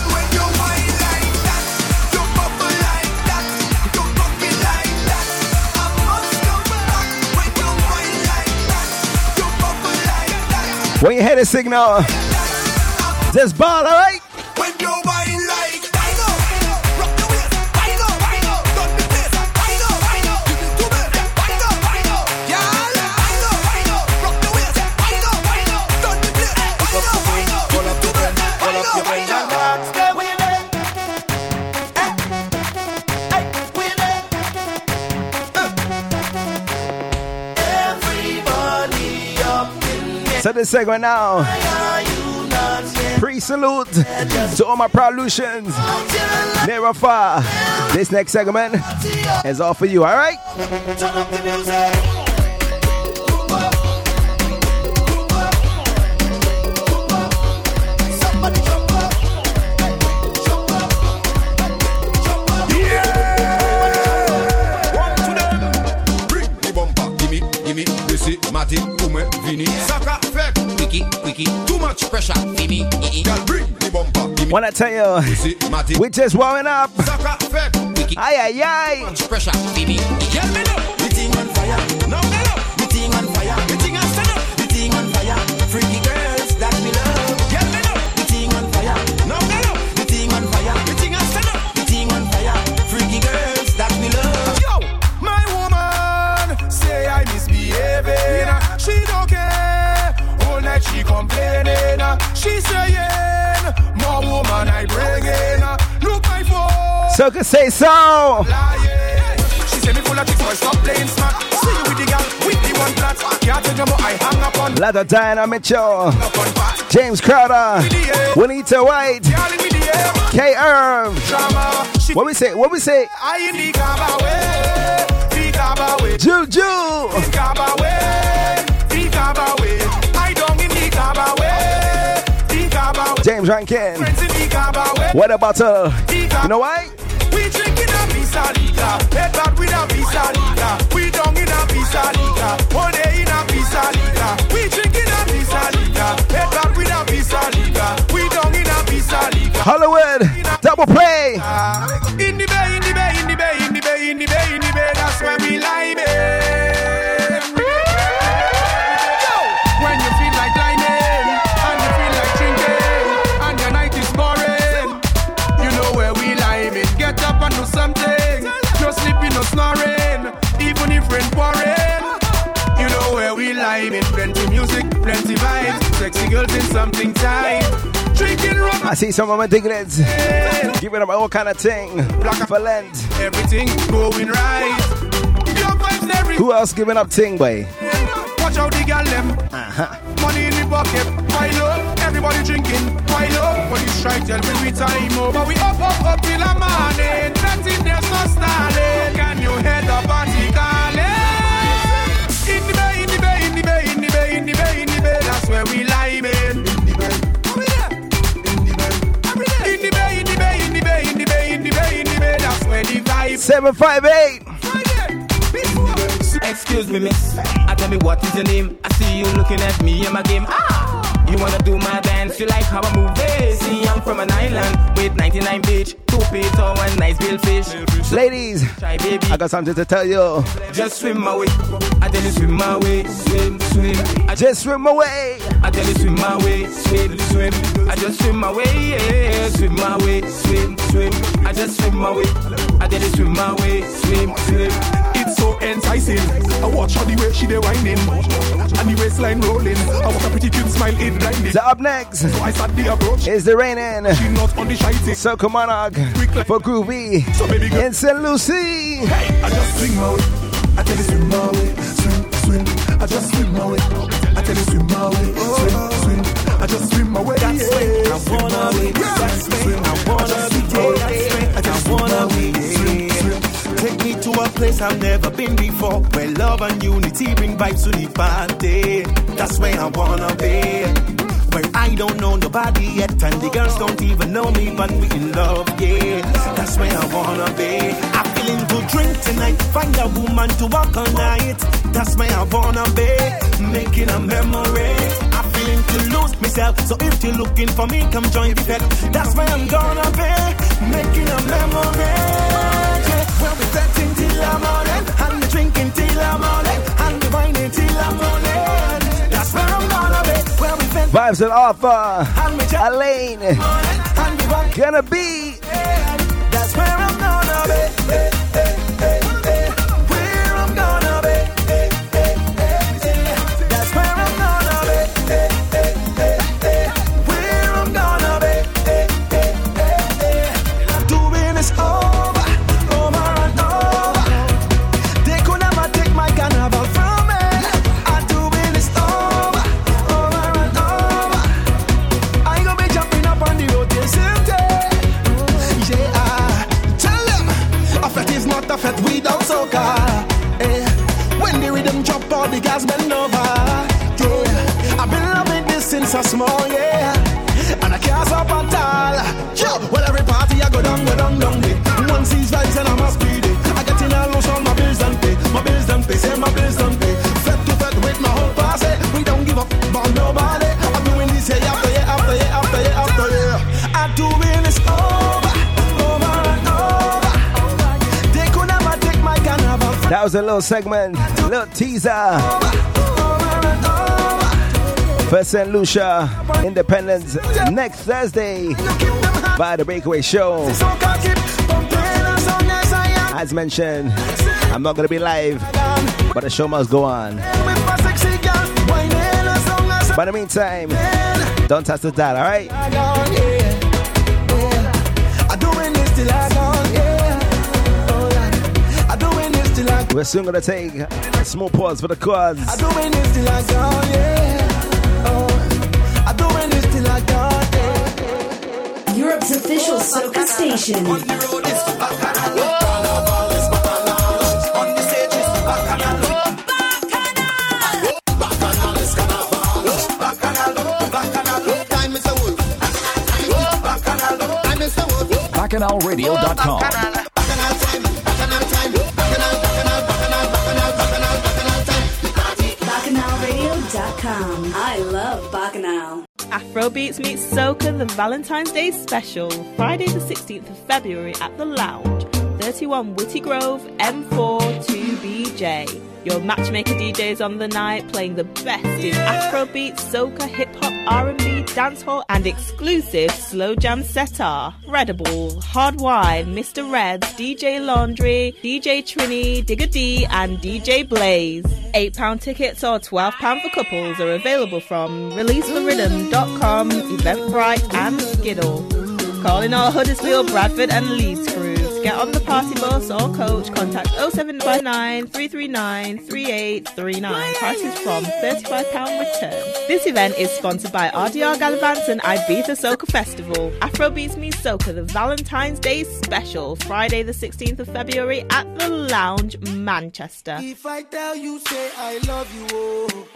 [SPEAKER 3] When you hear the signal, just ball, alright? So this segment now. Pre-salute to all my Prolutions. Near or far. This next segment is all for you, alright?
[SPEAKER 14] Matty, Ume, Vini. Saka, fake, wiki, wiki. Too much pressure, Vini. Girl, bring the bumper. Gimme,
[SPEAKER 3] When I tell you, we just warming up.
[SPEAKER 14] Saka, fake, wiki.
[SPEAKER 3] Aye, aye, aye.
[SPEAKER 14] Too much pressure, Vini. Girl, me know. The thing on fire. Now me know. The thing on fire. The thing on stand up. The thing on fire. Freaky
[SPEAKER 22] phone.
[SPEAKER 3] Say so.
[SPEAKER 22] Lying. She say me full of tricks, stop playing smart. See you with the girl, with the one flat. Can't you more, I hang up on.
[SPEAKER 3] Ladder Diana Mitchell, James Crowder, Juanita White, K. Irv. What we say? What we say?
[SPEAKER 22] I in the cab away. The cab.
[SPEAKER 3] Juju.
[SPEAKER 22] The. The cab. I don't in the cab away. The.
[SPEAKER 3] James Rankin.
[SPEAKER 22] Friends in the cab away.
[SPEAKER 3] What about her? You know why?
[SPEAKER 22] We drinking a piece of liquor, head with a of liquor. We down in a of liquor, one day in a of liquor. We drinking a piece of liquor, head with a of liquor. We down in a of liquor.
[SPEAKER 3] Hollywood. Double play.
[SPEAKER 22] In the bay, in the bay, in the bay, in the bay, in the bay, in the bay. Sexy girls in something tight. Drinking rum.
[SPEAKER 3] I see some of my diglets giving them all kind of thing for Lent.
[SPEAKER 22] Everything going right. Every
[SPEAKER 3] Who else giving up ting, boy?
[SPEAKER 22] Watch out the gal them.
[SPEAKER 3] Uh-huh.
[SPEAKER 22] Money in the pocket, pile up. Everybody drinking, pile up. When you strike, tell me we time over. We up, up, up till the morning. Nothing there's no stalling. Can you hear the That's where we lime in. In the bay, in the bay, in the bay, in the bay, in the bay, in the bay, in the bay. That's where the vibe.
[SPEAKER 3] 758.
[SPEAKER 16] Excuse me, miss. I tell me what is your name? I see you looking at me in my game. Ah, you wanna do my dance? You like how I move? Hey, I'm from an island with 99 beach, two or one nice bill fish.
[SPEAKER 3] Ladies,
[SPEAKER 16] Try, baby.
[SPEAKER 3] I got something to tell you.
[SPEAKER 16] Just swim my way. I tell you swim my way, swim, swim. I
[SPEAKER 3] Just swim away.
[SPEAKER 16] I tell you swim my way, swim, swim. I just swim my way, yeah, swim my way, swim, swim. I just swim my way. I tell you swim my way, swim, swim.
[SPEAKER 22] It's so enticing. I watch how the way she dey whining and the waistline rolling. I watch a pretty cute smile it blinding.
[SPEAKER 3] So up next
[SPEAKER 22] So I start the approach.
[SPEAKER 3] is the raining.
[SPEAKER 22] She not on the shy thing.
[SPEAKER 3] Circle Monarch for Groovy
[SPEAKER 22] So baby girl,
[SPEAKER 3] in St. Lucia.
[SPEAKER 22] hey, I just swing my way. I tell you swim my way, swim, swim. I just swim my way. I tell you swim my way, swim, swim. I just swim my way. That's yeah. I wanna be. That's swim. I wanna be. I just wanna be.
[SPEAKER 18] A place I've never been before, where love and unity bring vibes to the party. That's where I wanna be. Where I don't know nobody yet, and the girls don't even know me, but we in love, yeah. That's where I wanna be. I'm feeling good drink tonight, find a woman to walk all night. That's where I wanna be, making a memory. To lose myself. So if you're looking for me, come join the fete. That's where I'm gonna be, making a memory. We'll be fetting
[SPEAKER 3] Vibes and offer. Elaine. Gonna be.
[SPEAKER 18] And I. I get in a my bills don't pay, my bills don't pay, say my bills don't pay. Fete to fete with my whole posse. We don't give up about nobody. I'm doing this year after year after year after year after year. I'm doing this over, over and over. They could never take my carnival.
[SPEAKER 3] That was a little segment, a little teaser. For St. Lucia Independence next Thursday by the Breakaway Show. As mentioned, I'm not gonna be live, but the show must go on. But in the meantime, don't touch the dial, alright? We're soon gonna take a small pause for the cause.
[SPEAKER 15] Europe's official soca station.
[SPEAKER 17] BacchanalRadio.com.
[SPEAKER 15] BacchanalRadio.com. I love Bacchanal.
[SPEAKER 23] Afrobeats meets Soca, the Valentine's Day special, Friday the 16th of February at the Lounge, 31 Withy Grove, M4 2BJ. Your matchmaker DJs on the night playing the best in Afrobeat, Soca, Hip Hop, R&B, dancehall, and exclusive slow jam setar. Redible, Hard Wine, Mr. Reds, DJ Laundry, DJ Trini, Digger D, and DJ Blaze. £8 tickets or £12 for couples are available from releaseforrhythm.com, Eventbrite, and Skiddle. Calling all Huddersfield, Bradford, and Leeds crews. Get on the party bus or coach. Contact 0759 339 3839. Prices from £35 return. This event is sponsored by RDR Gallivants and Ibiza Soca Festival. Afrobeats meets Soca, the Valentine's Day special, Friday the 16th of February at the Lounge, Manchester.
[SPEAKER 18] If I tell you, say I love you, oh.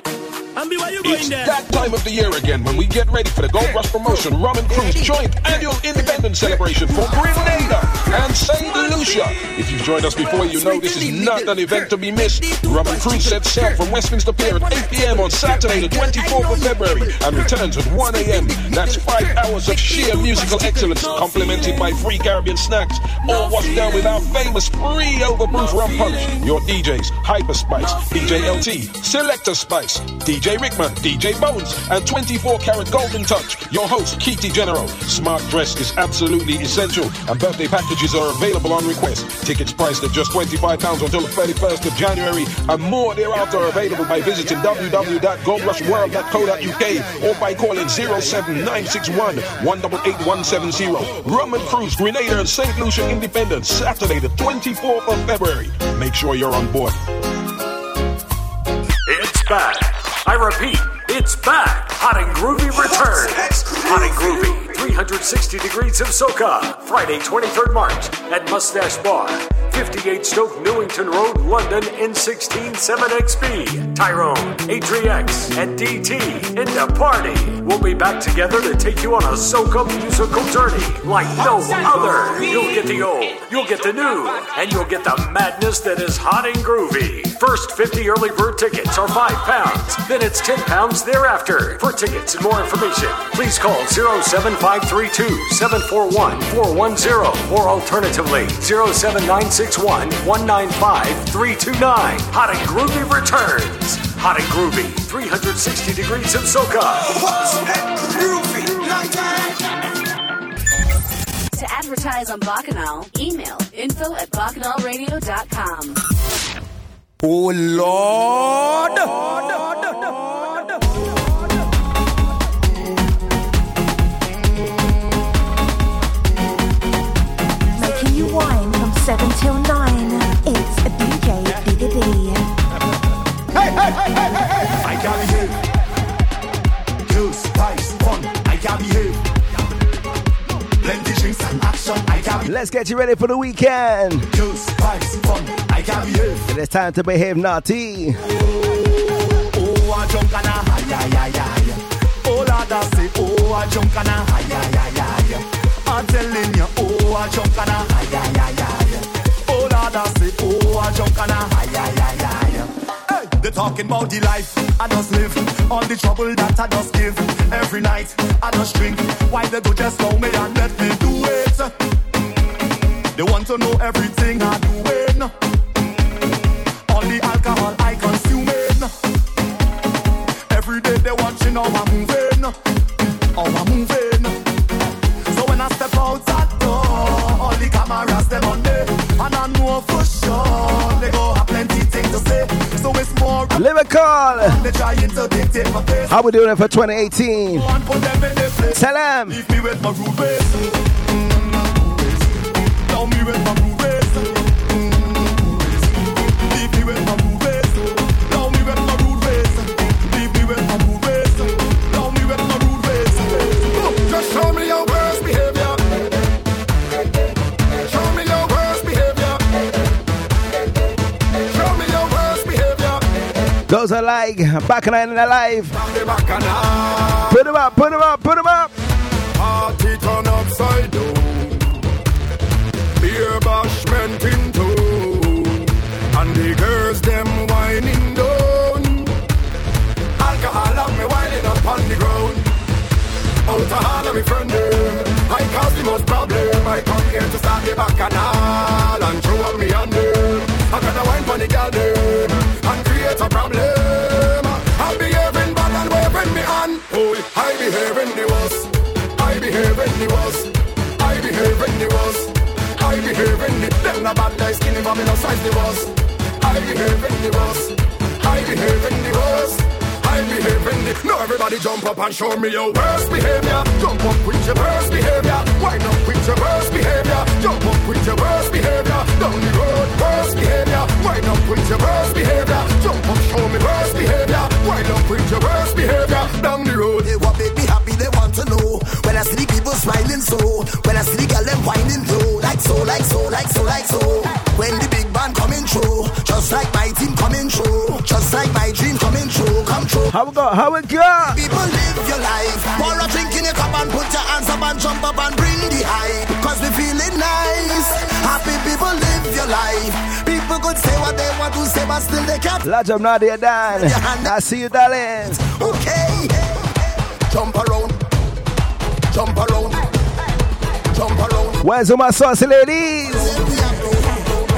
[SPEAKER 12] And be where you
[SPEAKER 24] It's that time of the year again when we get ready for the Gold Rush promotion Rum and Cruise joint annual independence celebration for Grenada and St. Lucia. If you've joined us before, you know this is not an event to be missed. Rum and Cruise sets sail from Westminster Pier at 8 p.m. on Saturday, the 24th of February, and returns at 1 a.m. That's five hours of sheer musical excellence, complemented by free Caribbean snacks, all washed down with our famous free overproof rum punch. Your DJs, Hyper Spice, DJ LT, Selector Spice, DJ Rickman, DJ Bones, and 24 karat Golden Touch. Your host, Keity General. Smart dress is absolutely essential, and birthday packages are available on request. Tickets priced at just £25 until the 31st of January, and more thereafter available by visiting www.goldrushworld.co.uk or by calling 07961 188170. Rum and Cruise, Grenada and St. Lucia Independence, Saturday the 24th of February. Make sure you're on board.
[SPEAKER 25] It's back. I repeat, it's back. Hot and Groovy returns. Hot and Groovy, 360 degrees of soca. Friday, 23rd March at Mustache Bar. 58 Stoke Newington Road, London, N16 7XB. Tyrone, Atrix, and DT in the party. We'll be back together to take you on a soca musical journey like no other. You'll get the old, you'll get the new, and you'll get the madness that is hot and groovy. First 50 early bird tickets are 5 pounds, then it's 10 pounds thereafter. For For tickets and more information, please call 07532 741 410 or alternatively 07961 195 329. Hot and Groovy returns. Hot and Groovy, 360 degrees of soca.
[SPEAKER 15] Groovy, To advertise on Bacchanal, email info at bacchanalradio.com.
[SPEAKER 14] Oh Lord!
[SPEAKER 1] Making wine from 7 till 9. It's a DJ Digga
[SPEAKER 14] Hey, hey, hey, hey, hey, hey! I can behave. Girls, spice, fun. I can behave. Plenty drinks and action. I can behave.
[SPEAKER 3] Let's get you ready for the weekend.
[SPEAKER 14] Girls, spice, fun. I can behave.
[SPEAKER 3] It is time to behave naughty.
[SPEAKER 14] Oh, I jump and a high, high, high, high. Oh, Lord, I say, oh, I jump and a high, high, high, high. I'm telling you, oh, I jump and a high, high, high, high. Lord, say, oh, I and. Hey, they talking about the life I just live, all the trouble that I just give. Every night I just drink. Why they do just know me and let me do it? They want to know everything I doing. All the alcohol I consuming. Every day they watching how I'm moving, how I'm moving. So when I step out that door, all the cameras them on So it's more
[SPEAKER 3] Lyrical. How we doing it for 2018?
[SPEAKER 14] And put them in their place.
[SPEAKER 3] Tell them. Those are like back and in alive. Put them up, put them up, put them up.
[SPEAKER 14] Party turn upside down. Beer bashment in tow. And the girls them whining down. Alcohol have me whining up on the ground. Out of all of me friend them. I cause the most problem. I come here to start the bacchanal and throw up me on them. I got a wine for the girl them eh? and create problem. I'm behaving bad and waving me on. Oh, I behaving the worst. I behave in the worst. I behave in the worst. I behave in the them no bad guys skinny but no size the worst. I behave in the worst. I behave in the worst. I behave in the No everybody jump up and show me your worst behavior. Jump up with your worst behavior. Wind up with your worst behavior. Jump up with your worst behavior. Down the road, worst behavior. Wind up with your worst behavior. Jump up, show me worst behavior. Wind up with your worst behavior. Down the road.
[SPEAKER 17] They what make smiling so, when I see the girl them whining low, like so, like so, like so, like so. When the big band coming through, just like my team coming through, just like my dream coming true, come true.
[SPEAKER 3] How we go? How we go?
[SPEAKER 17] People live your life. Pour a drink in your cup and put your hands up and jump up and bring the hype. Cause we feeling nice. Happy people live your life. People could say what they want to say, but still they can't.
[SPEAKER 3] Lodge up Nadia Dan. I see you, darling.
[SPEAKER 17] Okay. Jump around. Jump around.
[SPEAKER 3] Where's all my saucy ladies?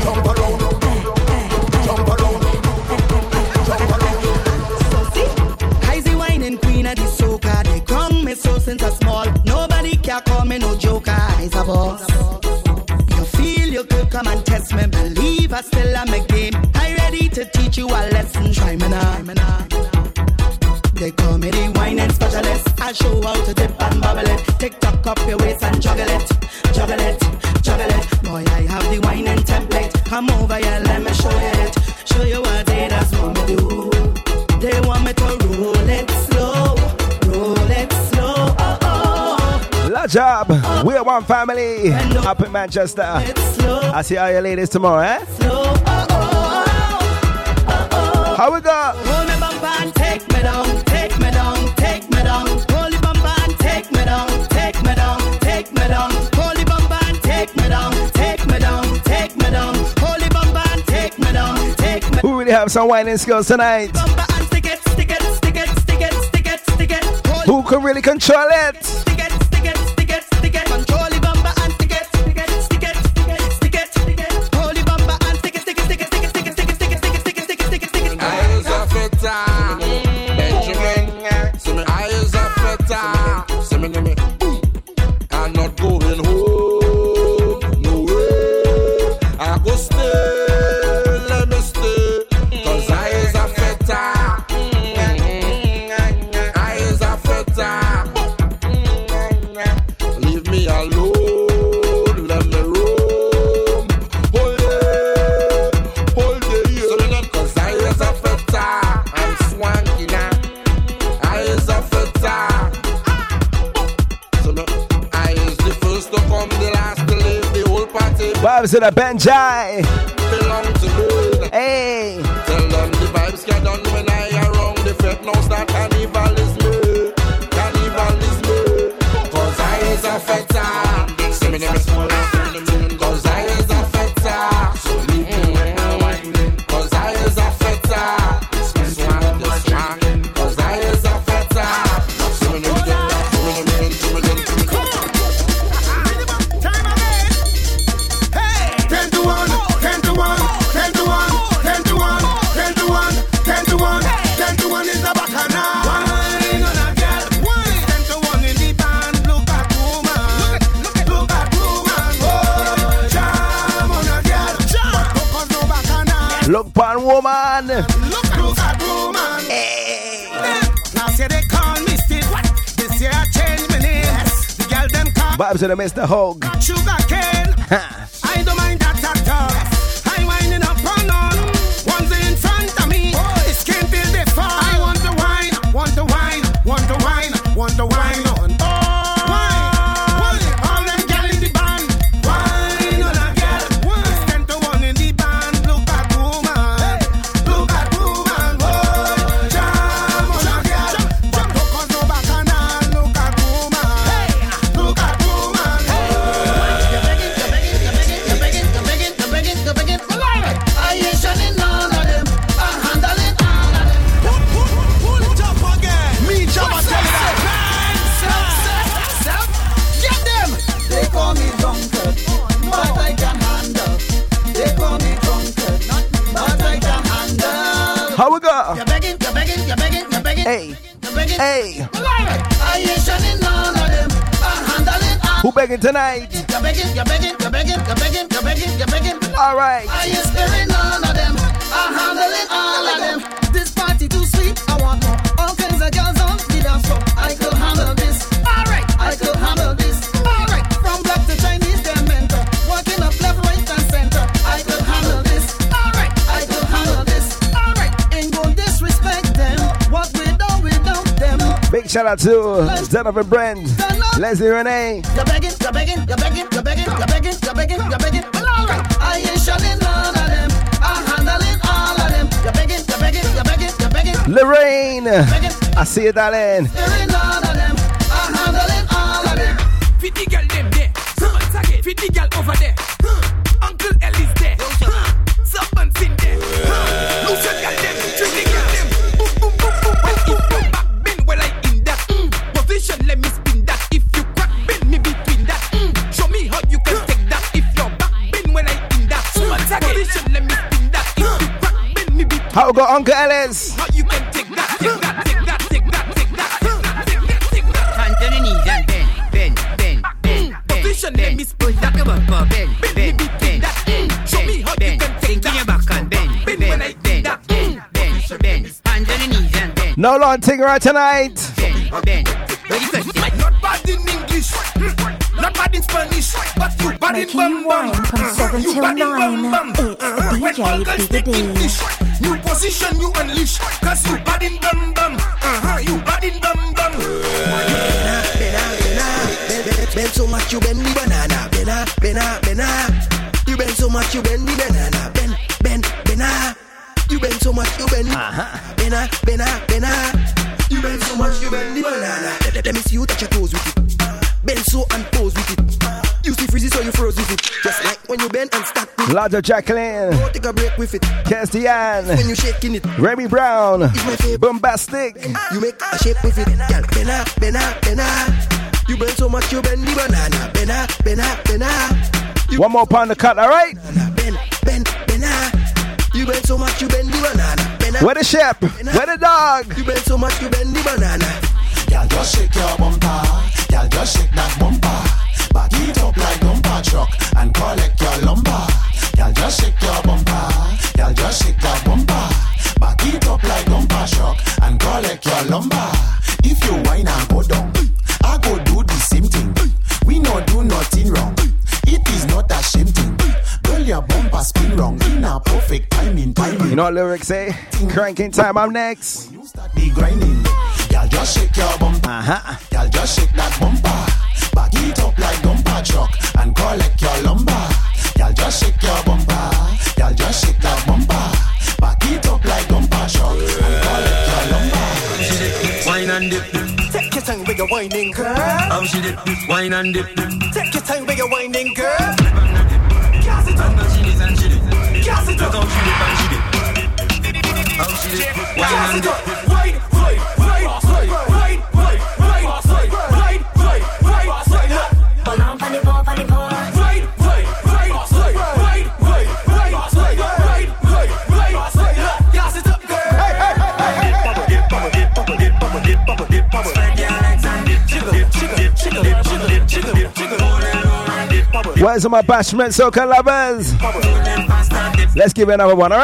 [SPEAKER 17] Jump around. Jump around. Jump around.
[SPEAKER 26] Queen of the soca. They crown me so since I small. Nobody can call me no joker. I's a boss. You feel you could come and test me. Believe I still am a game. I ready to teach you a lesson. Try me now. They call me the whining specialist. I'll show how to dip and bubble it. Tick tock up your waist and juggle it. Juggle it. Juggle it. Boy, I have the whining template. Come over here, let me show you it. Show you what they just want me do. They want me to roll it slow. Roll it slow. Oh, oh.
[SPEAKER 3] Lodge up. We are one family up in Manchester. I see all your ladies tomorrow, eh? How we go?
[SPEAKER 26] take me down, take me down, take me down. Holy bumper and take me down, take me down.
[SPEAKER 3] Really have some whining skills tonight.
[SPEAKER 26] Bumper and stick it, stick it, stick it, stick it, stick it, stick it.
[SPEAKER 2] Who can really control it?
[SPEAKER 27] Stick it,
[SPEAKER 3] is it a
[SPEAKER 28] to the
[SPEAKER 2] Mr. Hog.
[SPEAKER 28] Dead of a
[SPEAKER 2] Brand, Leslie Renee.
[SPEAKER 29] You're begging, you're begging, you're begging, you're begging, you're begging, you're begging, you're begging. Well, all right, I ain't shutting none of them. I'm handling all of them. You're begging, you're begging, you're begging, you're begging.
[SPEAKER 2] Lorraine, I see you, darling.
[SPEAKER 10] Uncle
[SPEAKER 2] Ellis.
[SPEAKER 10] That take that. that.
[SPEAKER 2] No long tinger right tonight.
[SPEAKER 10] You New position you unleash. Cause you bad in dum dum. Uh-huh, you bad in dum dum.
[SPEAKER 17] bend bena, bena. Ben, ben, ben so much you bend the banana. Bena, bena, bena. You bend so much you bend the banana. Ben, ben, bena. You bend so much you bend. Uh-huh. Bena, bena, bena. You bend so much you bend the banana. Let, let me see you touch your toes with it.
[SPEAKER 30] And stack with it.
[SPEAKER 3] Lado Jacqueline,
[SPEAKER 30] Go take a break with it.
[SPEAKER 3] Castian,
[SPEAKER 30] When you shaking it.
[SPEAKER 3] Remy Brown, Bombastic.
[SPEAKER 30] You make a shape with it. Girl, bend up, bend up, bend up. You bend so much you bend the banana. Bend up, bend up, bend up.
[SPEAKER 3] One more pound to cut, all right?
[SPEAKER 30] Bend, bend, bend up. You bend so much you bend the banana. Bend up.
[SPEAKER 3] Where the sheep? Where the dog?
[SPEAKER 30] You bend so much you bend the banana.
[SPEAKER 17] Girl, just shake your bumper. Girl, just shake that bumper. Back it up like dumper truck and collect your lumber. Just shake your bumper. Girl, just shake that bumper. Back it up like dumper truck and collect your lumber. If you whine and go down, I go do the same thing. We no do nothing wrong. It is not a shame thing. Girl, your bumper spin wrong in a perfect timing. Timing.
[SPEAKER 3] You know what lyrics say? Cranking time, I'm next.
[SPEAKER 17] Be grinding. Girl, just shake your bumper.
[SPEAKER 3] Uh-huh.
[SPEAKER 17] Girl, just shake that bumper. Back it up like dumper truck and collect your lumber.
[SPEAKER 30] Take your time with your whining, girl.
[SPEAKER 11] How she dip. Wine and dip.
[SPEAKER 30] Take your time with your whining, girl.
[SPEAKER 11] Gas it up. She dip and she dip.
[SPEAKER 30] Gas it
[SPEAKER 11] Look
[SPEAKER 30] up.
[SPEAKER 11] how she dip and she dip. How she dip. Wine and dip.
[SPEAKER 30] wine,
[SPEAKER 3] Where's my bashment soca lovers? Let's give it another one, all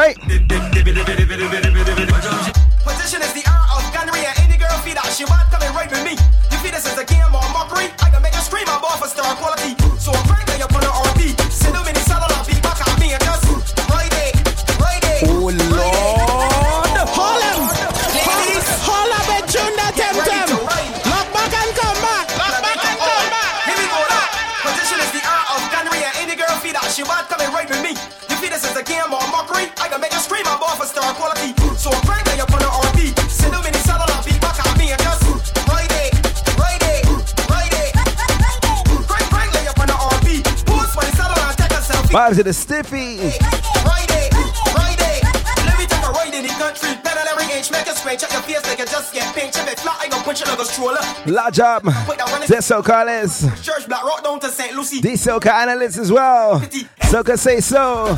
[SPEAKER 3] Vibes to the stiffy.
[SPEAKER 31] Ride it. Let me take a ride in the country. Better every inch, make a scratch up your face like you just get pinched. If it flat, I gon' punch it like a stroller.
[SPEAKER 3] La job. Soca is.
[SPEAKER 31] Church block, rock down to St. Lucia.
[SPEAKER 3] The soca analysts as well. Soca say so.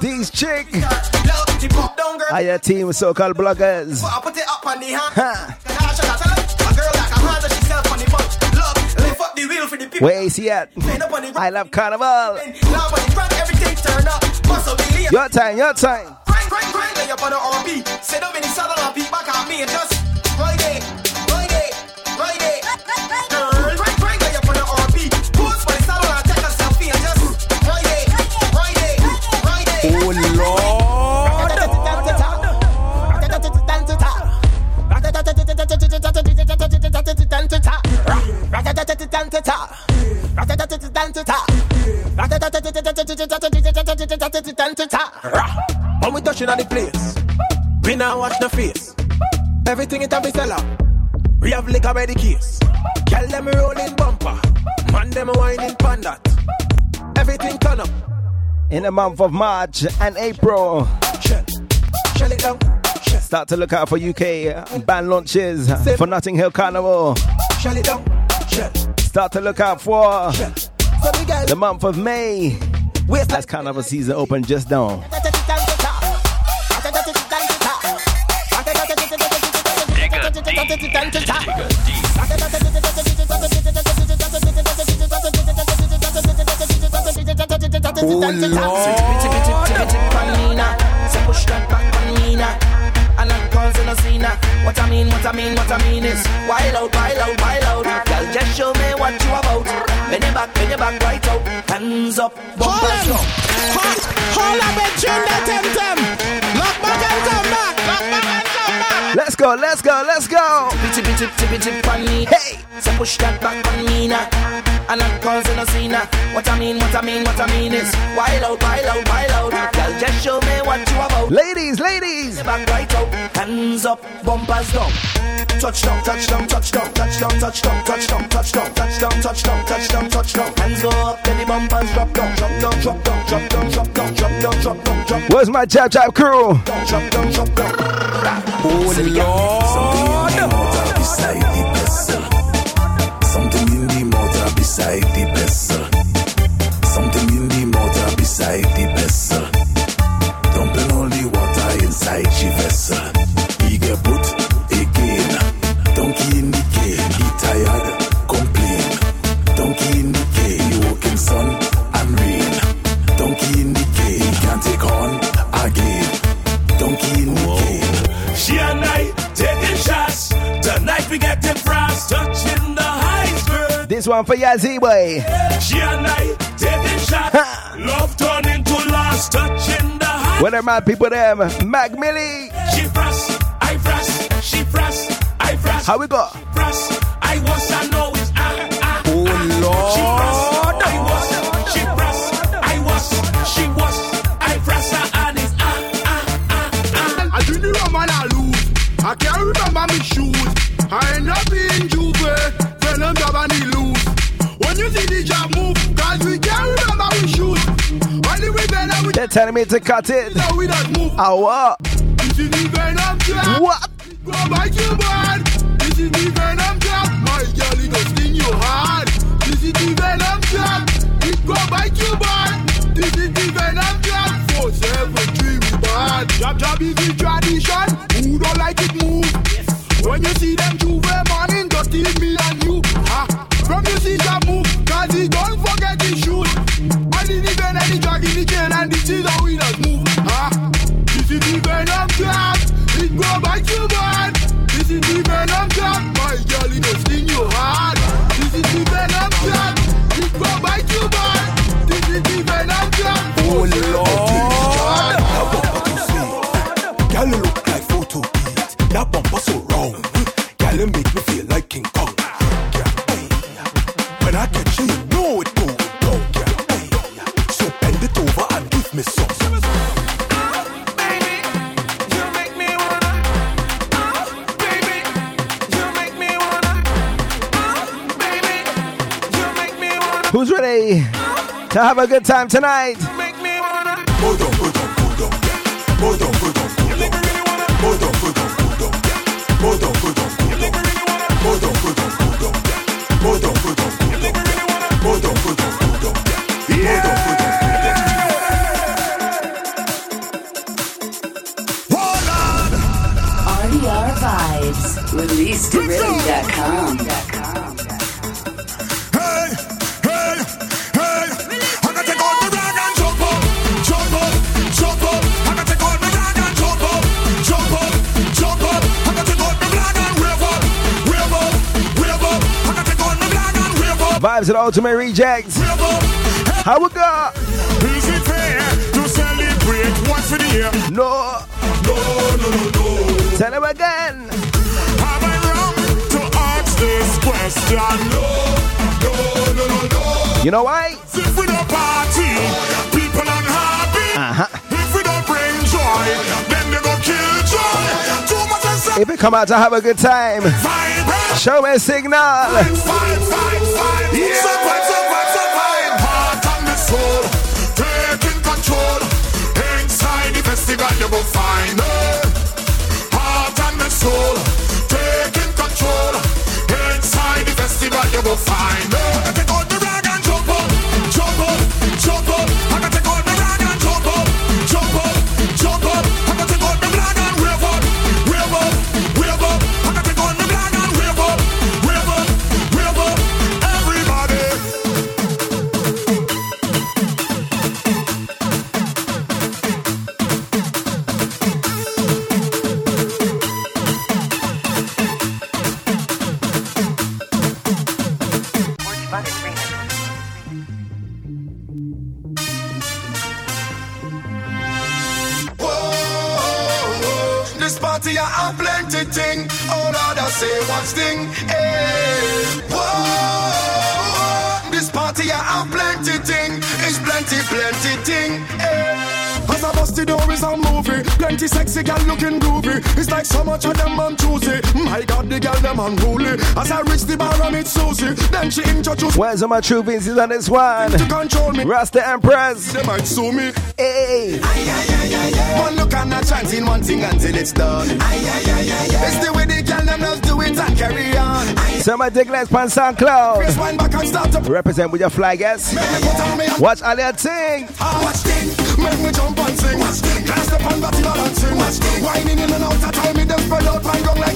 [SPEAKER 3] These chick. Are your team soca bloggers?
[SPEAKER 31] I put it up on the hand.
[SPEAKER 3] Where is he at? I love carnival. Your time, your time.
[SPEAKER 31] Lay up on the. Sit up in the saddle and back at me and just
[SPEAKER 32] When we touching on the place, we now watch the face. Everything it have be sell out. We have liquor by the case. Girl them rolling bumper, man them whining pan that. Everything turn up.
[SPEAKER 3] In the month of March and April.
[SPEAKER 32] Shell it down.
[SPEAKER 3] Start to look out for UK band launches for Notting Hill Carnival.
[SPEAKER 32] Shell it down. Shell.
[SPEAKER 3] Start to look out for the month of May. As Carnival season open just down. I think that's a good time. And I call usina.
[SPEAKER 33] What I mean, what I mean, what I mean is wild out, wild out, wild out. Girl, just show me what you about. Bend your back, bend your back right out. Hands up, bumpers up.
[SPEAKER 32] Holla, bet tune that temtem! Lock back and come back! Lock back and come back!
[SPEAKER 3] Let's go, let's go, let's go.
[SPEAKER 33] Bitty, bitty, bitty, bitty, on me. Hey! So push that back on me now. And I'm causing a scene now. What I mean, what I mean, what I mean is wild out, wild out, wild out. Girl, just show me what you about.
[SPEAKER 3] Ladies, ladies.
[SPEAKER 17] Back right out, hands up, bumpers down. Touchdown, touchdown, touchdown, touchdown, touchdown, touchdown, touchdown, touchdown, touchdown, touchdown, touchdown. Hands go up, then the bumpers drop down, drop down, drop down, drop down, drop down, drop down, drop down, drop
[SPEAKER 3] Where's my Jab Jab crew?
[SPEAKER 17] down, drop down, drop down.
[SPEAKER 8] Oh Lord, beside the vessel. Something in the motor beside the
[SPEAKER 3] one for Yazzie boy.
[SPEAKER 10] She and I taking shots. Love turning to lost, touching the high.
[SPEAKER 3] Where are my people them? Mac Millie.
[SPEAKER 10] She frost, I frost, she frost, I frost.
[SPEAKER 3] How we go?
[SPEAKER 10] Frost, I was, I know it's ah ah.
[SPEAKER 3] Oh
[SPEAKER 10] She frost, I was, she frost, I was, she was, I frost, and it's ah ah ah.
[SPEAKER 14] I drink the rum and I lose. I can't remember me shoes. I end up in J'ouvert, then I'm
[SPEAKER 3] They're telling me to cut it.
[SPEAKER 14] know we don't move.
[SPEAKER 3] Ah, what?
[SPEAKER 14] This is the venom trap.
[SPEAKER 3] What?
[SPEAKER 14] Bite you bad. This is the venom trap. My girl, it go sting you hard. This is the venom trap. It go bite you bad. This is the venom trap. Four seven three we bad. Jab jab is the tradition. Who don't like it move? When you see them J'ouvert morning, just tease me and you. Ah, from you see that move, cause he don't forget his shoes. I did the venom, the drag in the chain, and this is how we does move. Ah, this is the venom trap. It go bite you bad. This is the venom trap. My girl, it go sting you hard. This is the venom trap. It go bite you bad. This is the venom trap.
[SPEAKER 8] Oh Lord,
[SPEAKER 3] Who's to have a good time tonight?
[SPEAKER 15] RDR Vibes. Release to rhythm.com.
[SPEAKER 3] Vibes at Ultimate Rejects. How we go?
[SPEAKER 8] Is it fair to celebrate once the year?
[SPEAKER 3] No.
[SPEAKER 8] No, no, no, no.
[SPEAKER 3] Tell him again.
[SPEAKER 8] Am I wrong to ask this question? No, no, no, no, no.
[SPEAKER 3] You know why?
[SPEAKER 8] If we don't party, people unhappy.
[SPEAKER 3] Uh-huh.
[SPEAKER 8] If we don't bring joy, then they go kill joy. Too much
[SPEAKER 3] If you come out to have a good time, show me a signal.
[SPEAKER 8] Fine, fine, fine. Will find it. Heart and the soul, taking control. Inside the festival, you will find
[SPEAKER 14] them unruly. As I reach the bar, I meet Susie. Then she introduced
[SPEAKER 3] Where's all my true Vinces on this one?
[SPEAKER 14] to control me.
[SPEAKER 3] Rasta Empress.
[SPEAKER 14] They might sue me.
[SPEAKER 3] Hey.
[SPEAKER 14] One look and a chance in one thing until it's done. It's the way the gal them just do it and carry on.
[SPEAKER 3] Somebody take less pan
[SPEAKER 14] Press
[SPEAKER 3] SoundCloud.
[SPEAKER 14] one back and
[SPEAKER 3] Represent with your fly guys. Watch all your thing.
[SPEAKER 14] Ah, watch thing, make me jump and sing. Watch thing, glass up and body balancing. Watch thing, whining in and out of time,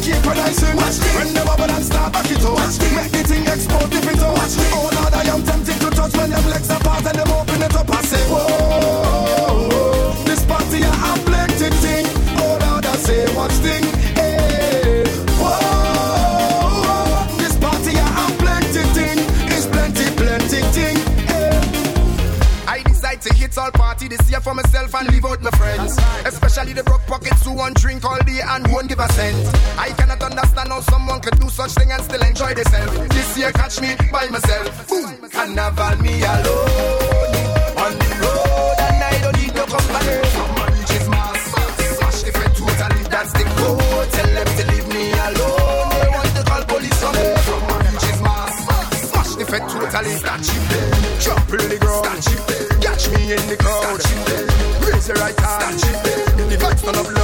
[SPEAKER 14] my gong like cake I. Watch thing, when the bubble and start back it up. Watch thing, make the thing explode if it up. Watch thing, oh Lord, I am tempted to touch when them legs apart and them open it up. I say, whoa, this party a plenty thing. Oh Lord, I say, watch thing, hey, whoa, this party a plenty thing. It's plenty, plenty thing, hey. I decide to hit all party this year for myself and leave out my friends. Especially the broke pockets who won't drink all day and won't give a cent. I cannot understand how someone could do such thing and still enjoy themselves. This year catch me by myself. Boom, carnival me alone. On the road and I don't need no company. Someone is mass. Smash the fed totally, that's the code. Tell them to leave me alone. They want to call police on me. Someone is mass. Smash the totally. The ground. Statch it. Catch me in the crowd. It there. Raise your right hand. The vibes turn up.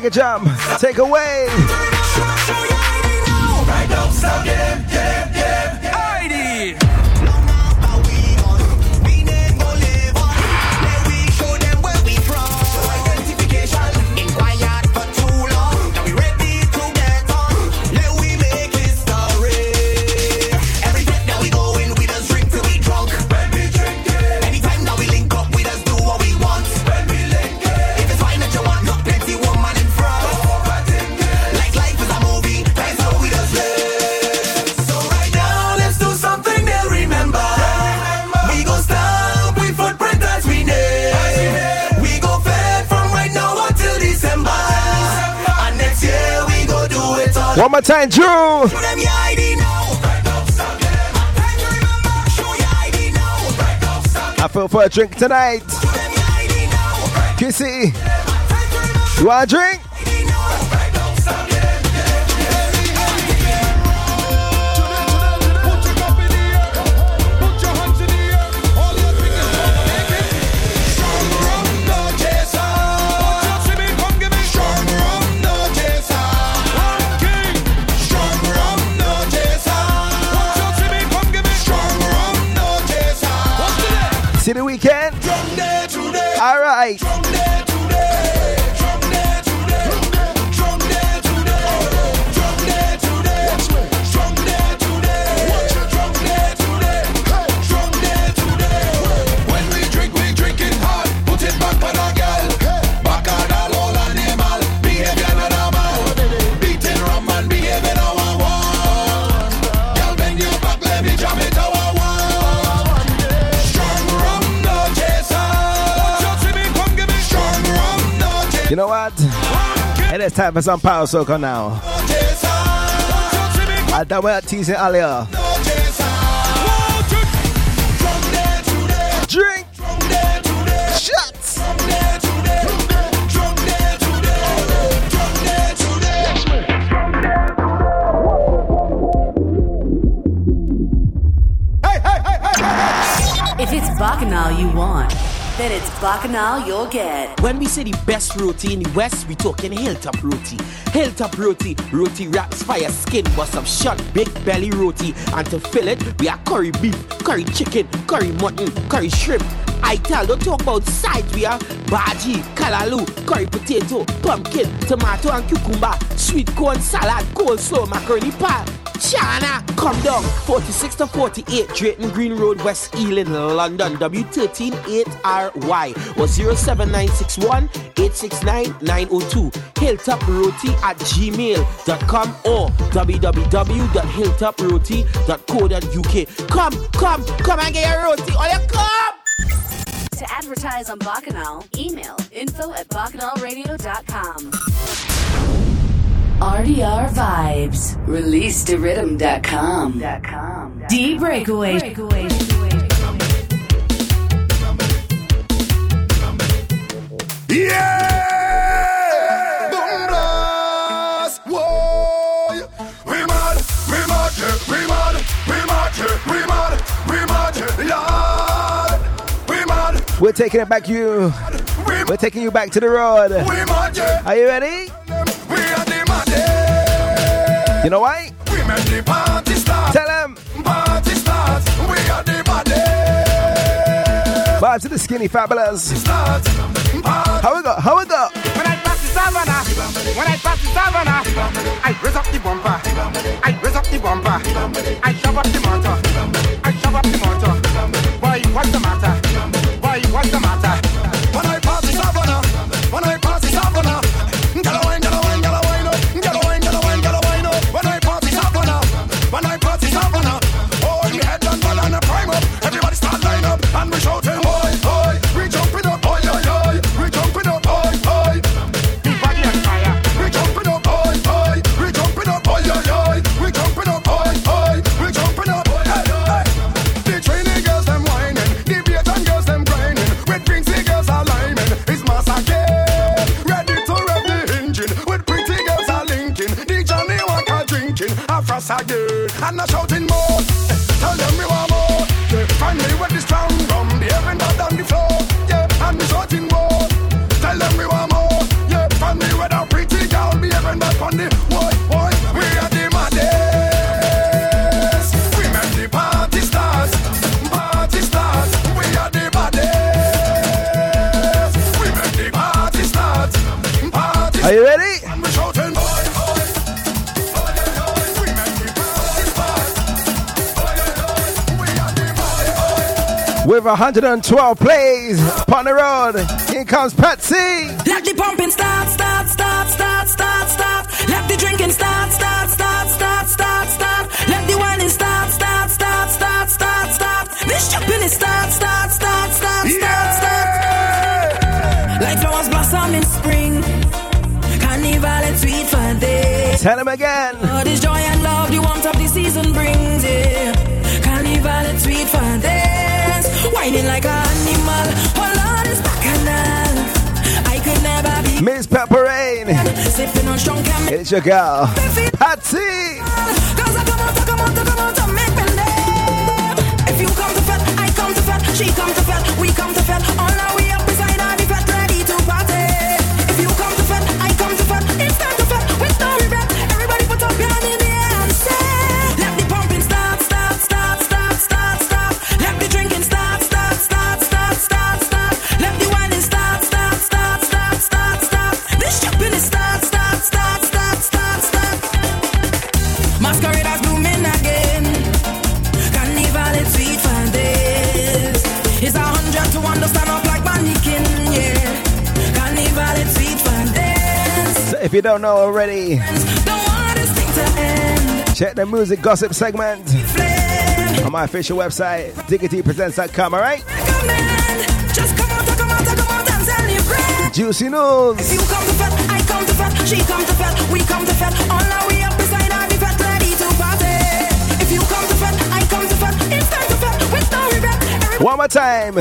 [SPEAKER 3] Take a jump. Take away. One more time, Drew. I feel for a drink tonight. Kissy. You want a drink? See the weekend? All right.
[SPEAKER 14] It
[SPEAKER 3] is time for some power soca now. I done with teasing earlier.
[SPEAKER 15] It's Bacchanal you'll get.
[SPEAKER 16] When we say the best roti in the West, we talking hilltop roti. Hilltop roti, roti wraps, fire skin, but some short, big belly roti. And to fill it, we have curry beef, curry chicken, curry mutton, curry shrimp, I tell, don't talk about sides. We are bhaji, kalaloo, curry potato, pumpkin, tomato and cucumber, sweet corn salad, coleslaw, macaroni pie. China, come down. 46 to 48 Drayton Green Road, West Ealing, London. W13 8RY or 07961 869 902. Hilltop Roti at gmail.com or www.hilltoproti.co.uk. Come, come, come and get your roti. Oh, All you come!
[SPEAKER 15] To advertise on Bacchanal, email info at bacchanalradio.com. RDR Vibes. Release to rhythm.com. D Breakaway.
[SPEAKER 14] Yeah! Bombras! Whoa! We mad, we mad, yeah, we mad, we mad, yeah, we mad, we mad, yeah, Lord. We mad,
[SPEAKER 3] We're taking it back you. We're taking you back to the road.
[SPEAKER 14] we mad, yeah.
[SPEAKER 3] Are you ready? You know why?
[SPEAKER 14] We make the party start.
[SPEAKER 3] Tell them.
[SPEAKER 14] Party start. We are the maddest.
[SPEAKER 3] Vibes to the skinny fabulous.
[SPEAKER 14] Start.
[SPEAKER 3] How we go? How we go?
[SPEAKER 22] When I pass the savannah, when I pass the savannah, I raise up the bumper, I raise up the bumper, I shove up the motor, I shove up the motor. Boy, what's the matter? Boy, what's the matter?
[SPEAKER 14] Again, and a shouting more. Tell them we want more. Find me with the strong
[SPEAKER 3] With 112 plays on the road, here comes Patsy.
[SPEAKER 26] Let the pumping start, start, start, start, start, start. Let the drinking start, start, start, start, start, start. Let the whining start, start, start, start, start, start. This jumping is start, start, start, start, start, start. Like flowers blossom in spring. Carnival and sweet for day.
[SPEAKER 3] Tell him again.
[SPEAKER 26] Oh, this joy and love the warmth of the season brings, yeah. Carnival and sweet for dance. Whining like an animal. Oh, Lord, it's bacchanal. I could never be
[SPEAKER 3] Miss Pepper Rain.
[SPEAKER 26] sipping on strong camel.
[SPEAKER 3] It's your girl, Patsy.
[SPEAKER 26] She to we come to. All our if you
[SPEAKER 3] don't know already, check the music gossip segment on my official website, diggitypresents.com, alright? Juicy news.
[SPEAKER 26] You come to fed, I come to fed. She come to fed, we come to fed. All up beside fed ready to party. If you come to fed, I come to fed. It's time to fed with no regret.
[SPEAKER 3] One more time.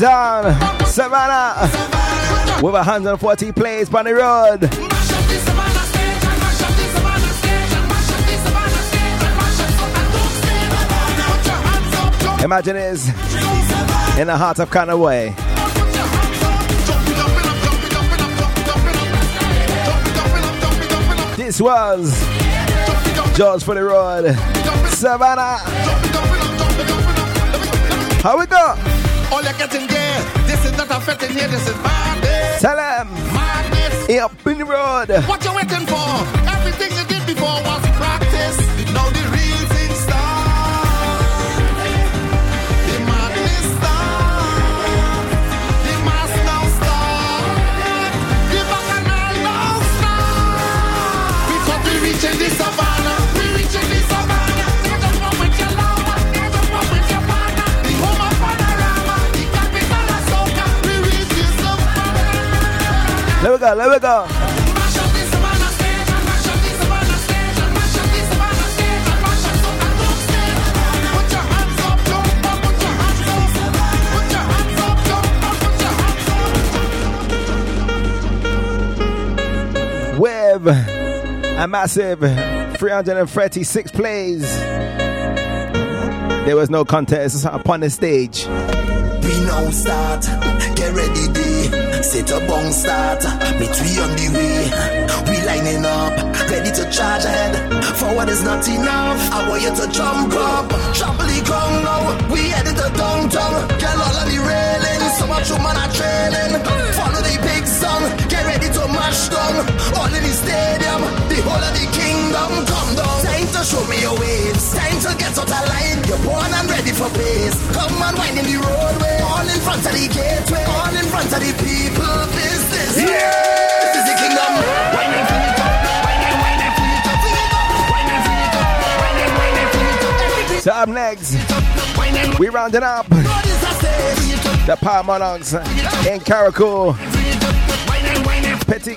[SPEAKER 3] Down Savannah with 140 plays on the road. Imagine this in the heart of Conaway. This was Jaws for the Road. Savannah. How we go?
[SPEAKER 8] All you're getting there, this is not a fetting here, this is madness.
[SPEAKER 3] Tell them.
[SPEAKER 8] Madness.
[SPEAKER 3] Up in the road.
[SPEAKER 8] What you waiting for?
[SPEAKER 3] Let go. With a massive 336 plays. There was no contest upon the stage.
[SPEAKER 17] We now start, get ready day. Set a bong start, meet we on the way. We lining up, ready to charge ahead. Forward is not enough. I want you to jump up, trample the now. We headed to downtown, get all of the railing. So much woman are trailing. Follow the big song, get ready to mash down. All in the stadium, the whole of the kingdom come to show me your waves, time to get out of line. You're born and ready for pace. Come and wind in the roadway, all in front of the gateway, all in front of the people business. Yeah, this is the kingdom. Wine and feel it up, wine and wine and feel it up, feel it up, wine and feel it up, wine and wine and feel it up. Everything
[SPEAKER 3] So up next, we rounding up the Power Monarchs in Carriacou. Petty.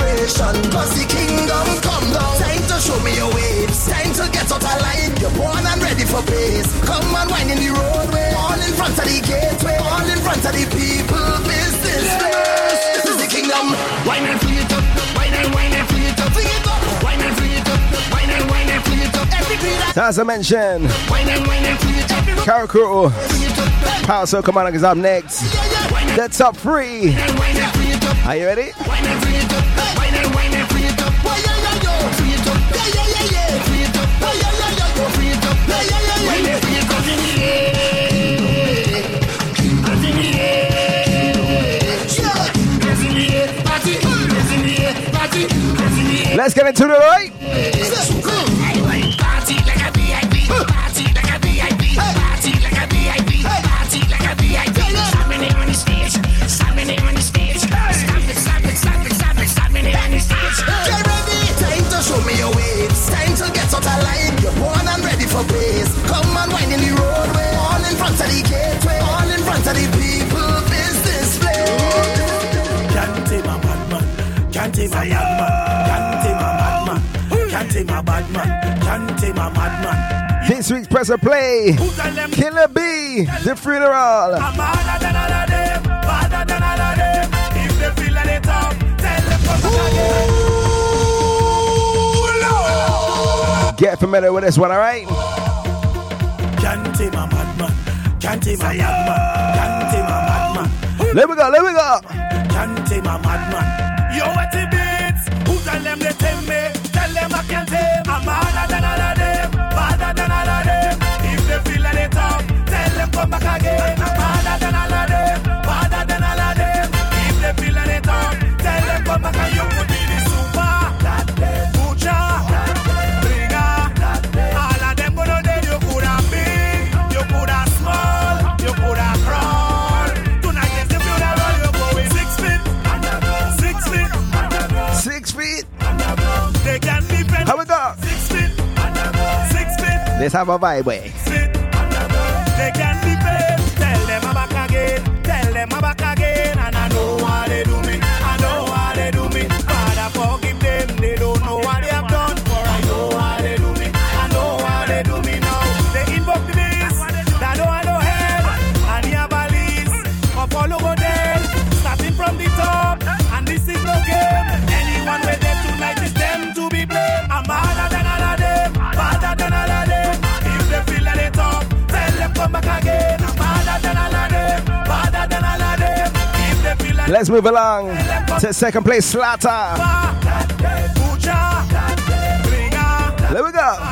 [SPEAKER 17] Cause the kingdom come down. Time to show me your waves. Time to get out of line. You're born and ready for pace. Come and wine in the roadway. All in front of the gateway. All in front of the people business place. This is the kingdom. Wine and it up. Wine and wine and it up. It up. Wine and it up. Wine and wine and it up. Every
[SPEAKER 3] So as I mentioned,
[SPEAKER 17] Wine and wine and feel it up.
[SPEAKER 3] Carriacou, Power Soul is up next. The top three. Are you ready? Let's get into the right.
[SPEAKER 18] Man. Can't tame a bad man. Can't tame a bad man.
[SPEAKER 3] This week's press and play. Killer B, the funeral.
[SPEAKER 18] I'm harder than all of them. Harder than all of them. If they feel like they talk, tell them back again.
[SPEAKER 3] Get familiar with this one, all right?
[SPEAKER 18] Can't tame a bad man. Can't tame a bad man. Can't tame a bad man.
[SPEAKER 3] Let me go, let me go.
[SPEAKER 18] A
[SPEAKER 3] Let's have a vibe, Let's move along to second place, Slaughter. There we go.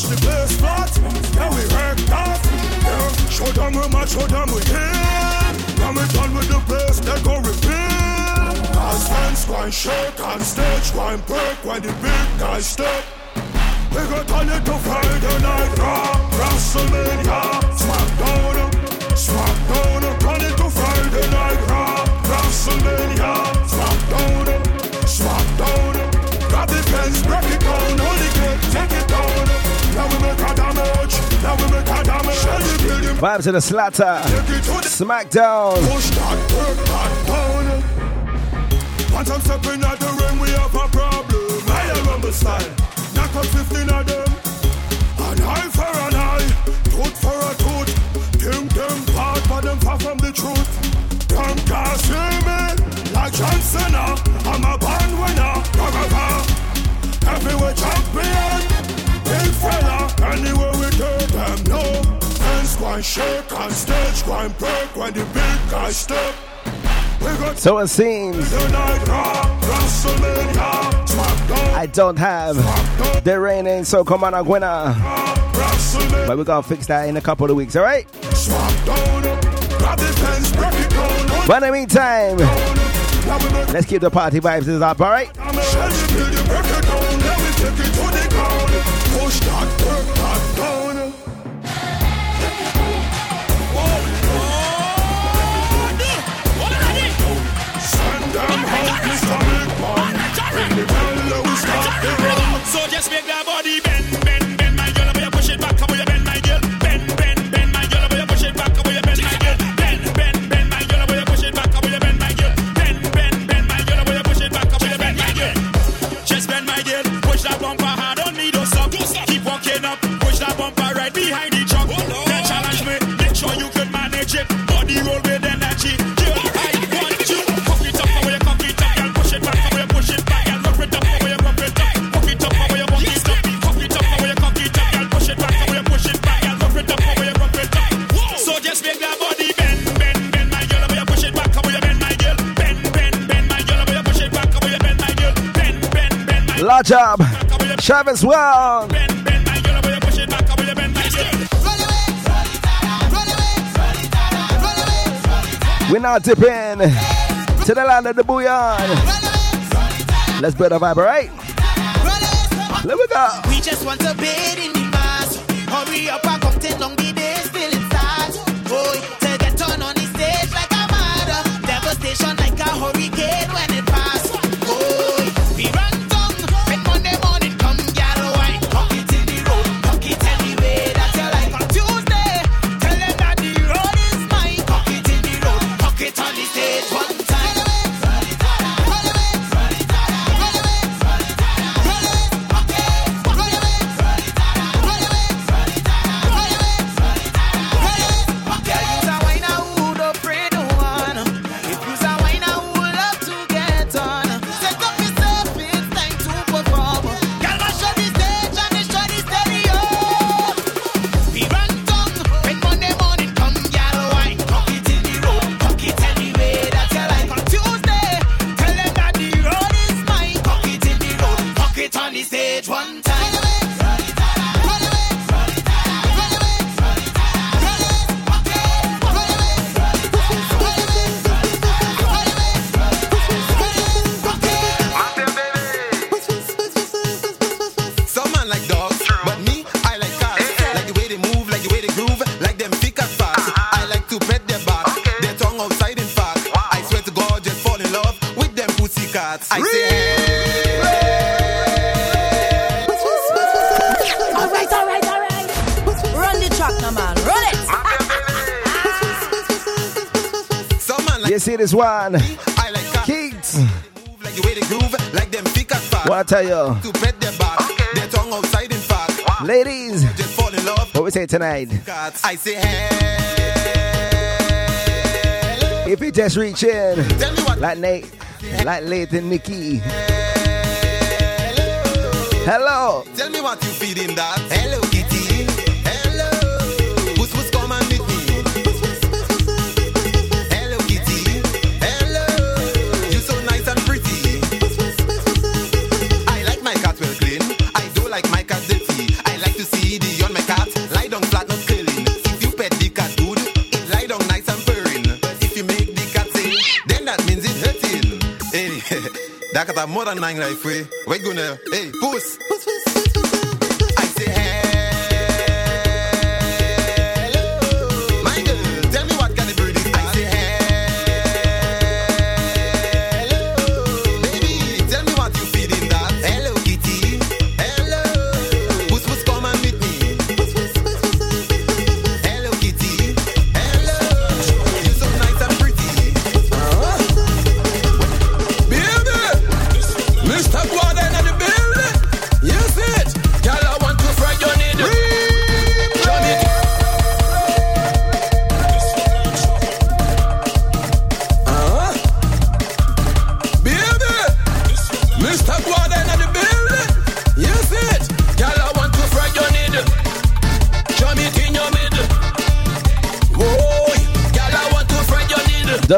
[SPEAKER 8] Mash the place flat, yeah we wrecked off. Yeah, show them we match, show them we here. Now we done with the place, they go repeat. As fans go and shake on stage, go and break when the big guys step. We go turn it to Friday night raw, WrestleMania, Smackdown, Smackdown, turn it to Friday night raw, WrestleMania, Smackdown, Smackdown. Grab the fence, break
[SPEAKER 3] Vibes in the Slaughter. Smackdown.
[SPEAKER 8] push that, I'm stepping out the ring, we have a problem. I am rumble style, knock out 15 of them. An eye for an eye, tooth for a tooth. Think them part, but them far from the truth. Them can't me like John Cena. I'm a band winner. Everywhere champion, big fella. Anywhere And shake on stage, go and break when the big guys step.
[SPEAKER 3] So it seems
[SPEAKER 8] tonight, raw, WrestleMania, Smackdown,
[SPEAKER 3] I don't have the reigning so commander winner.
[SPEAKER 8] WrestleMania,
[SPEAKER 3] But we're gonna fix that in a couple of weeks, alright?
[SPEAKER 8] Smackdown. The fence, break it down.
[SPEAKER 3] But in the meantime, let's keep the party vibes up, alright?
[SPEAKER 8] Shell the building, break it down. Let me take it to the ground. Push that, work that down.
[SPEAKER 34] Just make
[SPEAKER 3] Travis Well. We're now dipping to the land of the bouillon. Let's build a vibe, alright? Let me go.
[SPEAKER 10] We just want bid in the. Hurry up come ten long the
[SPEAKER 3] this one.
[SPEAKER 8] I like that.
[SPEAKER 3] Kids. <sighs>
[SPEAKER 8] Like they like them.
[SPEAKER 3] What I tell you?
[SPEAKER 8] To their back, okay. their tongue outside in fact. Wow.
[SPEAKER 3] Ladies,
[SPEAKER 8] just fall in love.
[SPEAKER 3] What we say tonight?
[SPEAKER 8] I say hey.
[SPEAKER 3] If you just reach in,
[SPEAKER 8] tell me what like Nate, like Leighton Nikki. Hello. Hello. Tell me what you
[SPEAKER 35] feed in that. Hello. I got more than nine life, eh? we. We gonna, hey.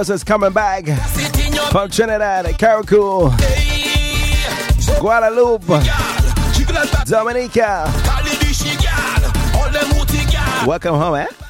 [SPEAKER 3] because coming back from Trinidad, Carriacou, Guadeloupe, Dominica. Welcome home, eh?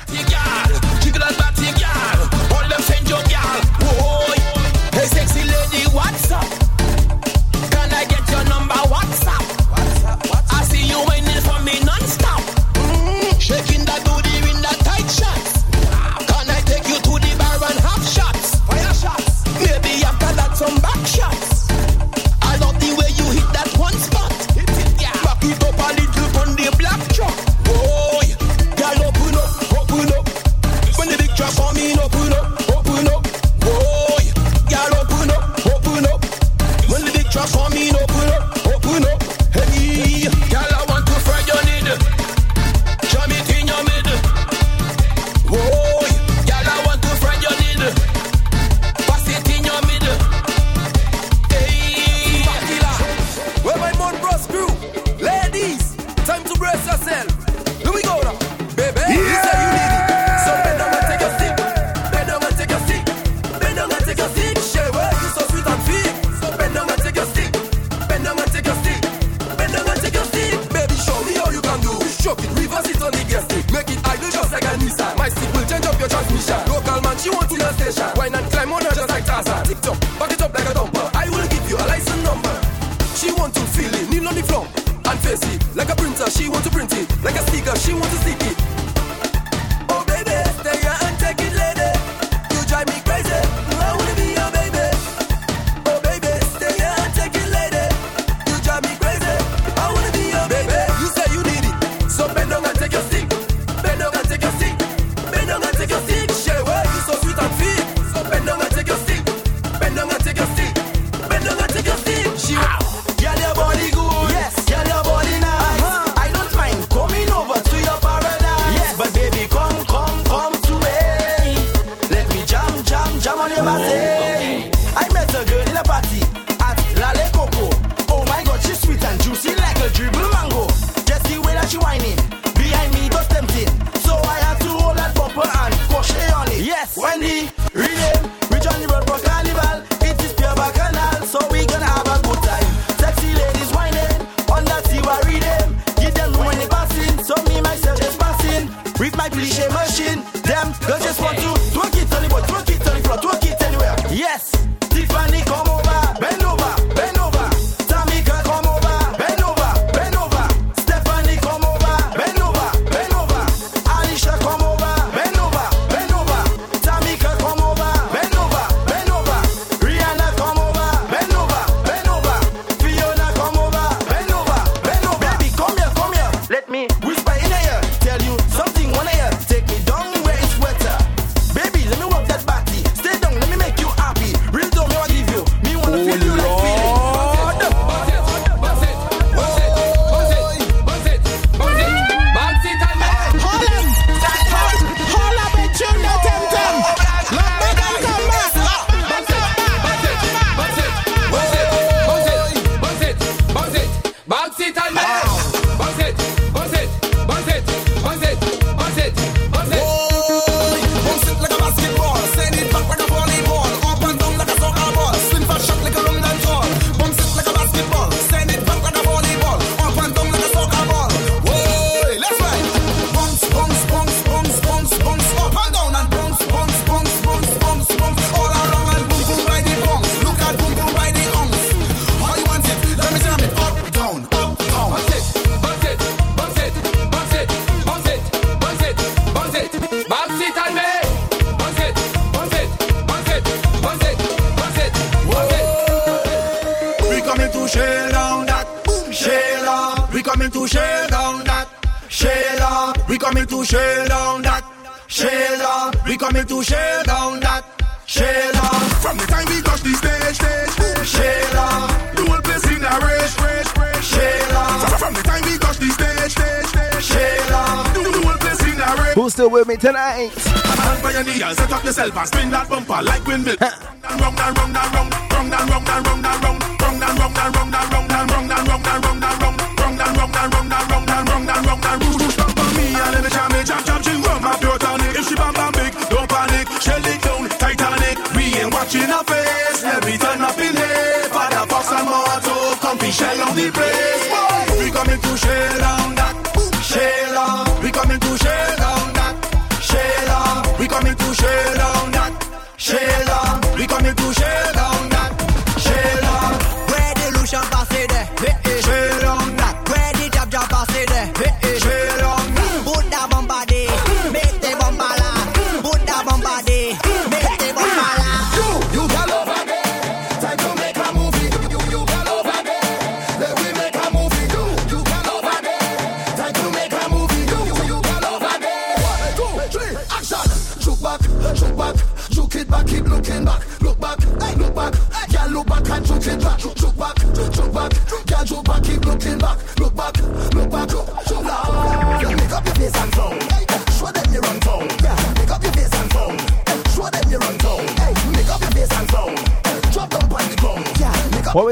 [SPEAKER 36] yourself and
[SPEAKER 17] spin that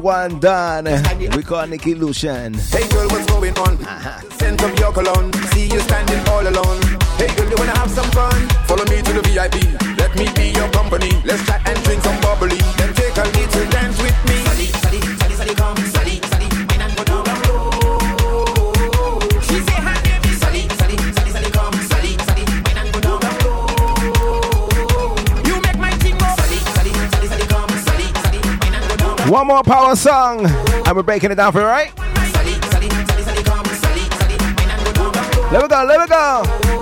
[SPEAKER 37] one
[SPEAKER 3] done. We call Nick Lucian.
[SPEAKER 14] Hey girl, what's going on? Uh-huh. Send some your cologne. See you standing all alone. Hey girl, you wanna have some fun? Follow me to the VIP. Let me be your company. Let's try and drink some bubbly. Then take a little dance with me. Sally, Sally, Sally, Sally, come. Sally, Sally.
[SPEAKER 3] One more power song, and we're breaking it down for you, right? Let me go, let me go.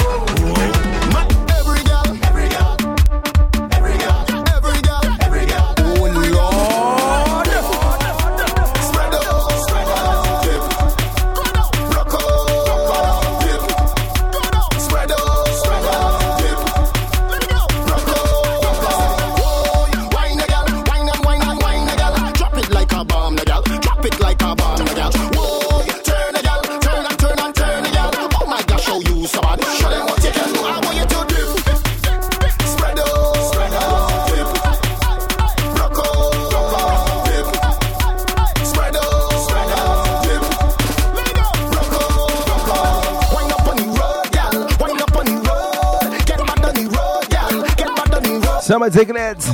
[SPEAKER 3] Summer Tickets.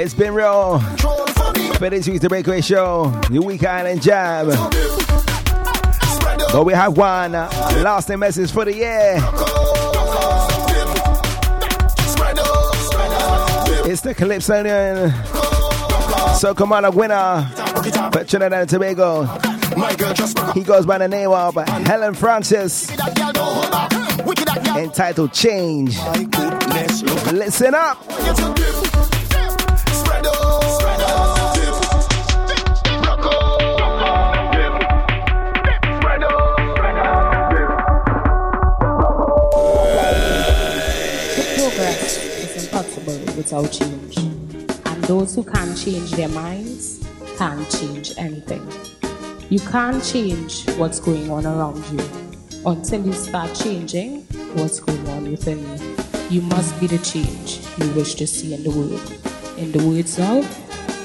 [SPEAKER 3] It's been real. For this week's The Breakaway Show, New Week Island Jam. But we have one uh, lasting message for the year. It's the Calypsonian a winner for Trinidad and Tobago. He goes by the name of Helen Francis, entitled Change darkness. Look. Listen up.
[SPEAKER 38] Progress is impossible without change, and those who can't change their minds can't change anything. You can't change what's going on around you until you start changing what's going on within you. You must be the change you wish to see in the world. In the words of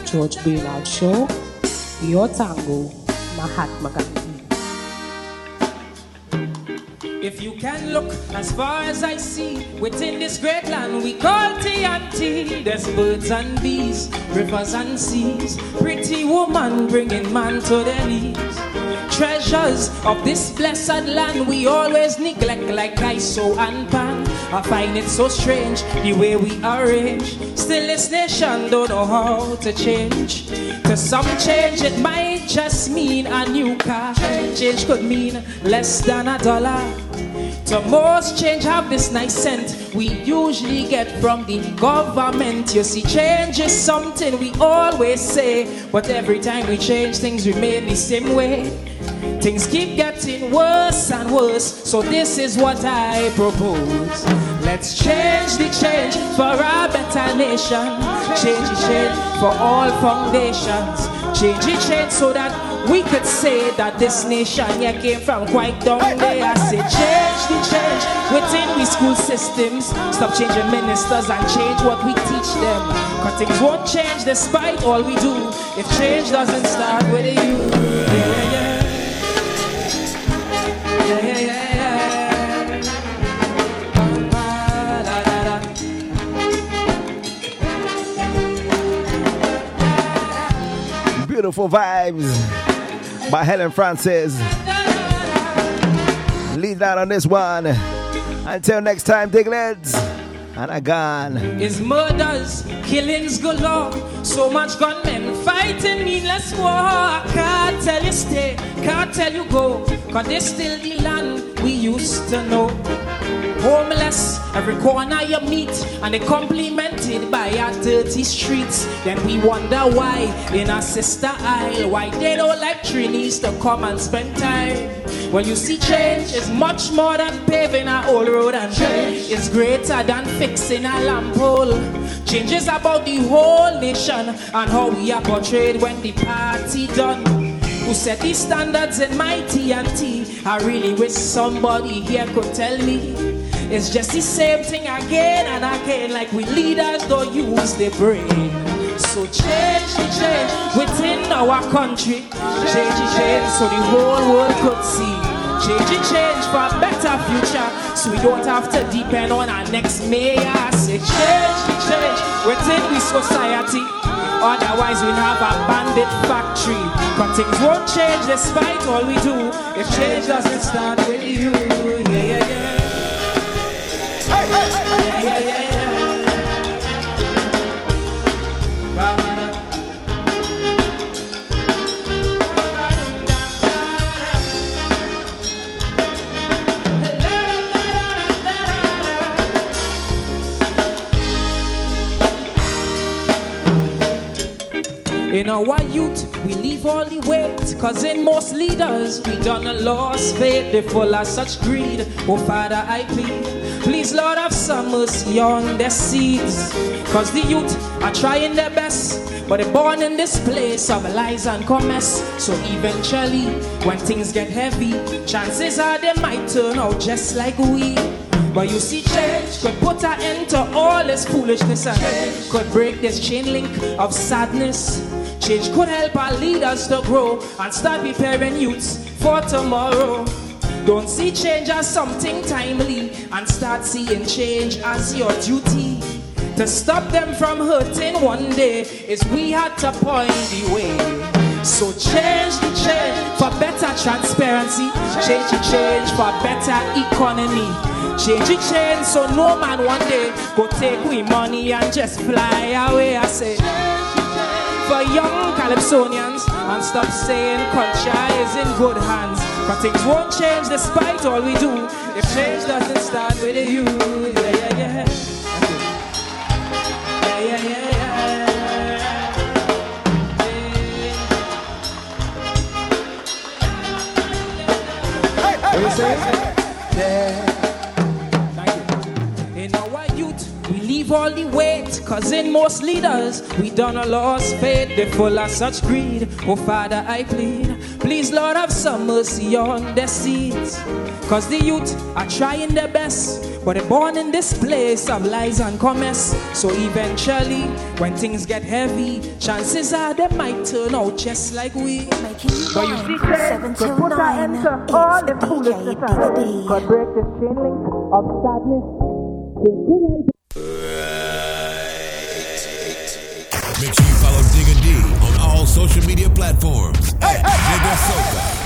[SPEAKER 38] George Bernard Shaw, your tango, Mahatma Gandhi.
[SPEAKER 39] If you can look as far as I see within this great land we call TNT, there's birds and bees, rivers and seas, pretty woman bringing man to their knees. Treasures of this blessed land we always neglect like ISO and pan. I find it so strange the way we arrange. Still, this nation don't know how to change. To some change, it might just mean a new car. Change could mean less than a dollar. To most change have this nice scent we usually get from the government. You see, change is something we always say, but every time we change, things remain the same way. Things keep getting worse and worse, so this is what I propose. Let's change the change for a better nation. Change the change for all foundations. Change the change so that we could say that this nation here came from quite down there. I say change the change within the school systems. Stop changing ministers and change what we teach them. Cause things won't change despite all we do if change doesn't start with you.
[SPEAKER 3] Beautiful vibes by Helen Francis. Lead that on this one. Until next time, Diglets. And gone.
[SPEAKER 39] is murders, killings galore. So much gunmen fighting meaningless war. I can't tell you stay, can't tell you go. Cause this still the land we used to know. Homeless, every corner you meet, and they complimented by our dirty streets. Then we wonder why in our sister isle, why they don't like Trinis to come and spend time. Well, you see, change is much more than paving a old road, and change is greater than fixing a lamp pole. Change is about the whole nation and how we are portrayed when the party done. Who set these standards in my TNT? I really wish somebody here could tell me. It's just the same thing again and again, like we leaders don't use the brain. So change change within our country. Change change so the whole world could see. Change change for a better future so we don't have to depend on our next mayor. Say change change within the society. Otherwise we'll have a bandit factory. But things won't change despite all we do. If change doesn't start with you. Yeah, yeah, yeah. In our youth, we leave all the weight. Cause in most leaders, we done a lost faith. They full of such greed. Oh, Father, I plead. Please, Lord, have some mercy on their seeds. Cause the youth are trying their best. But they're born in this place of lies and commerce. So eventually, when things get heavy, chances are they might turn out just like we. But you see, change could put an end to all this foolishness and could break this chain link of sadness. Change could help our leaders to grow and start preparing youths for tomorrow. Don't see change as something timely and start seeing change as your duty. To stop them from hurting one day is we had to point the way. So change the change for better transparency. Change the change for better economy. Change the change so no man one day go take we money and just fly away. I say for young Calypsonians and stop saying culture is in good hands. But things won't change despite all we do. If change doesn't start with you, yeah, yeah, yeah. Yeah, yeah, yeah, yeah.
[SPEAKER 3] What you say?
[SPEAKER 39] Yeah. All the weight. Cause in most leaders, we done a lost faith. They full of such greed. Oh, Father, I plead. Please, Lord, have some mercy on their seeds. Cause the youth are trying their best. But they're born in this place of lies and commerce. So eventually, when things get heavy, chances are they might turn out just like we. But you see,
[SPEAKER 1] Seven till nine. It's DJ Digga D.
[SPEAKER 39] God break this chain link of sadness.
[SPEAKER 40] Make sure you follow Digga D on all social media platforms. Hey, at hey,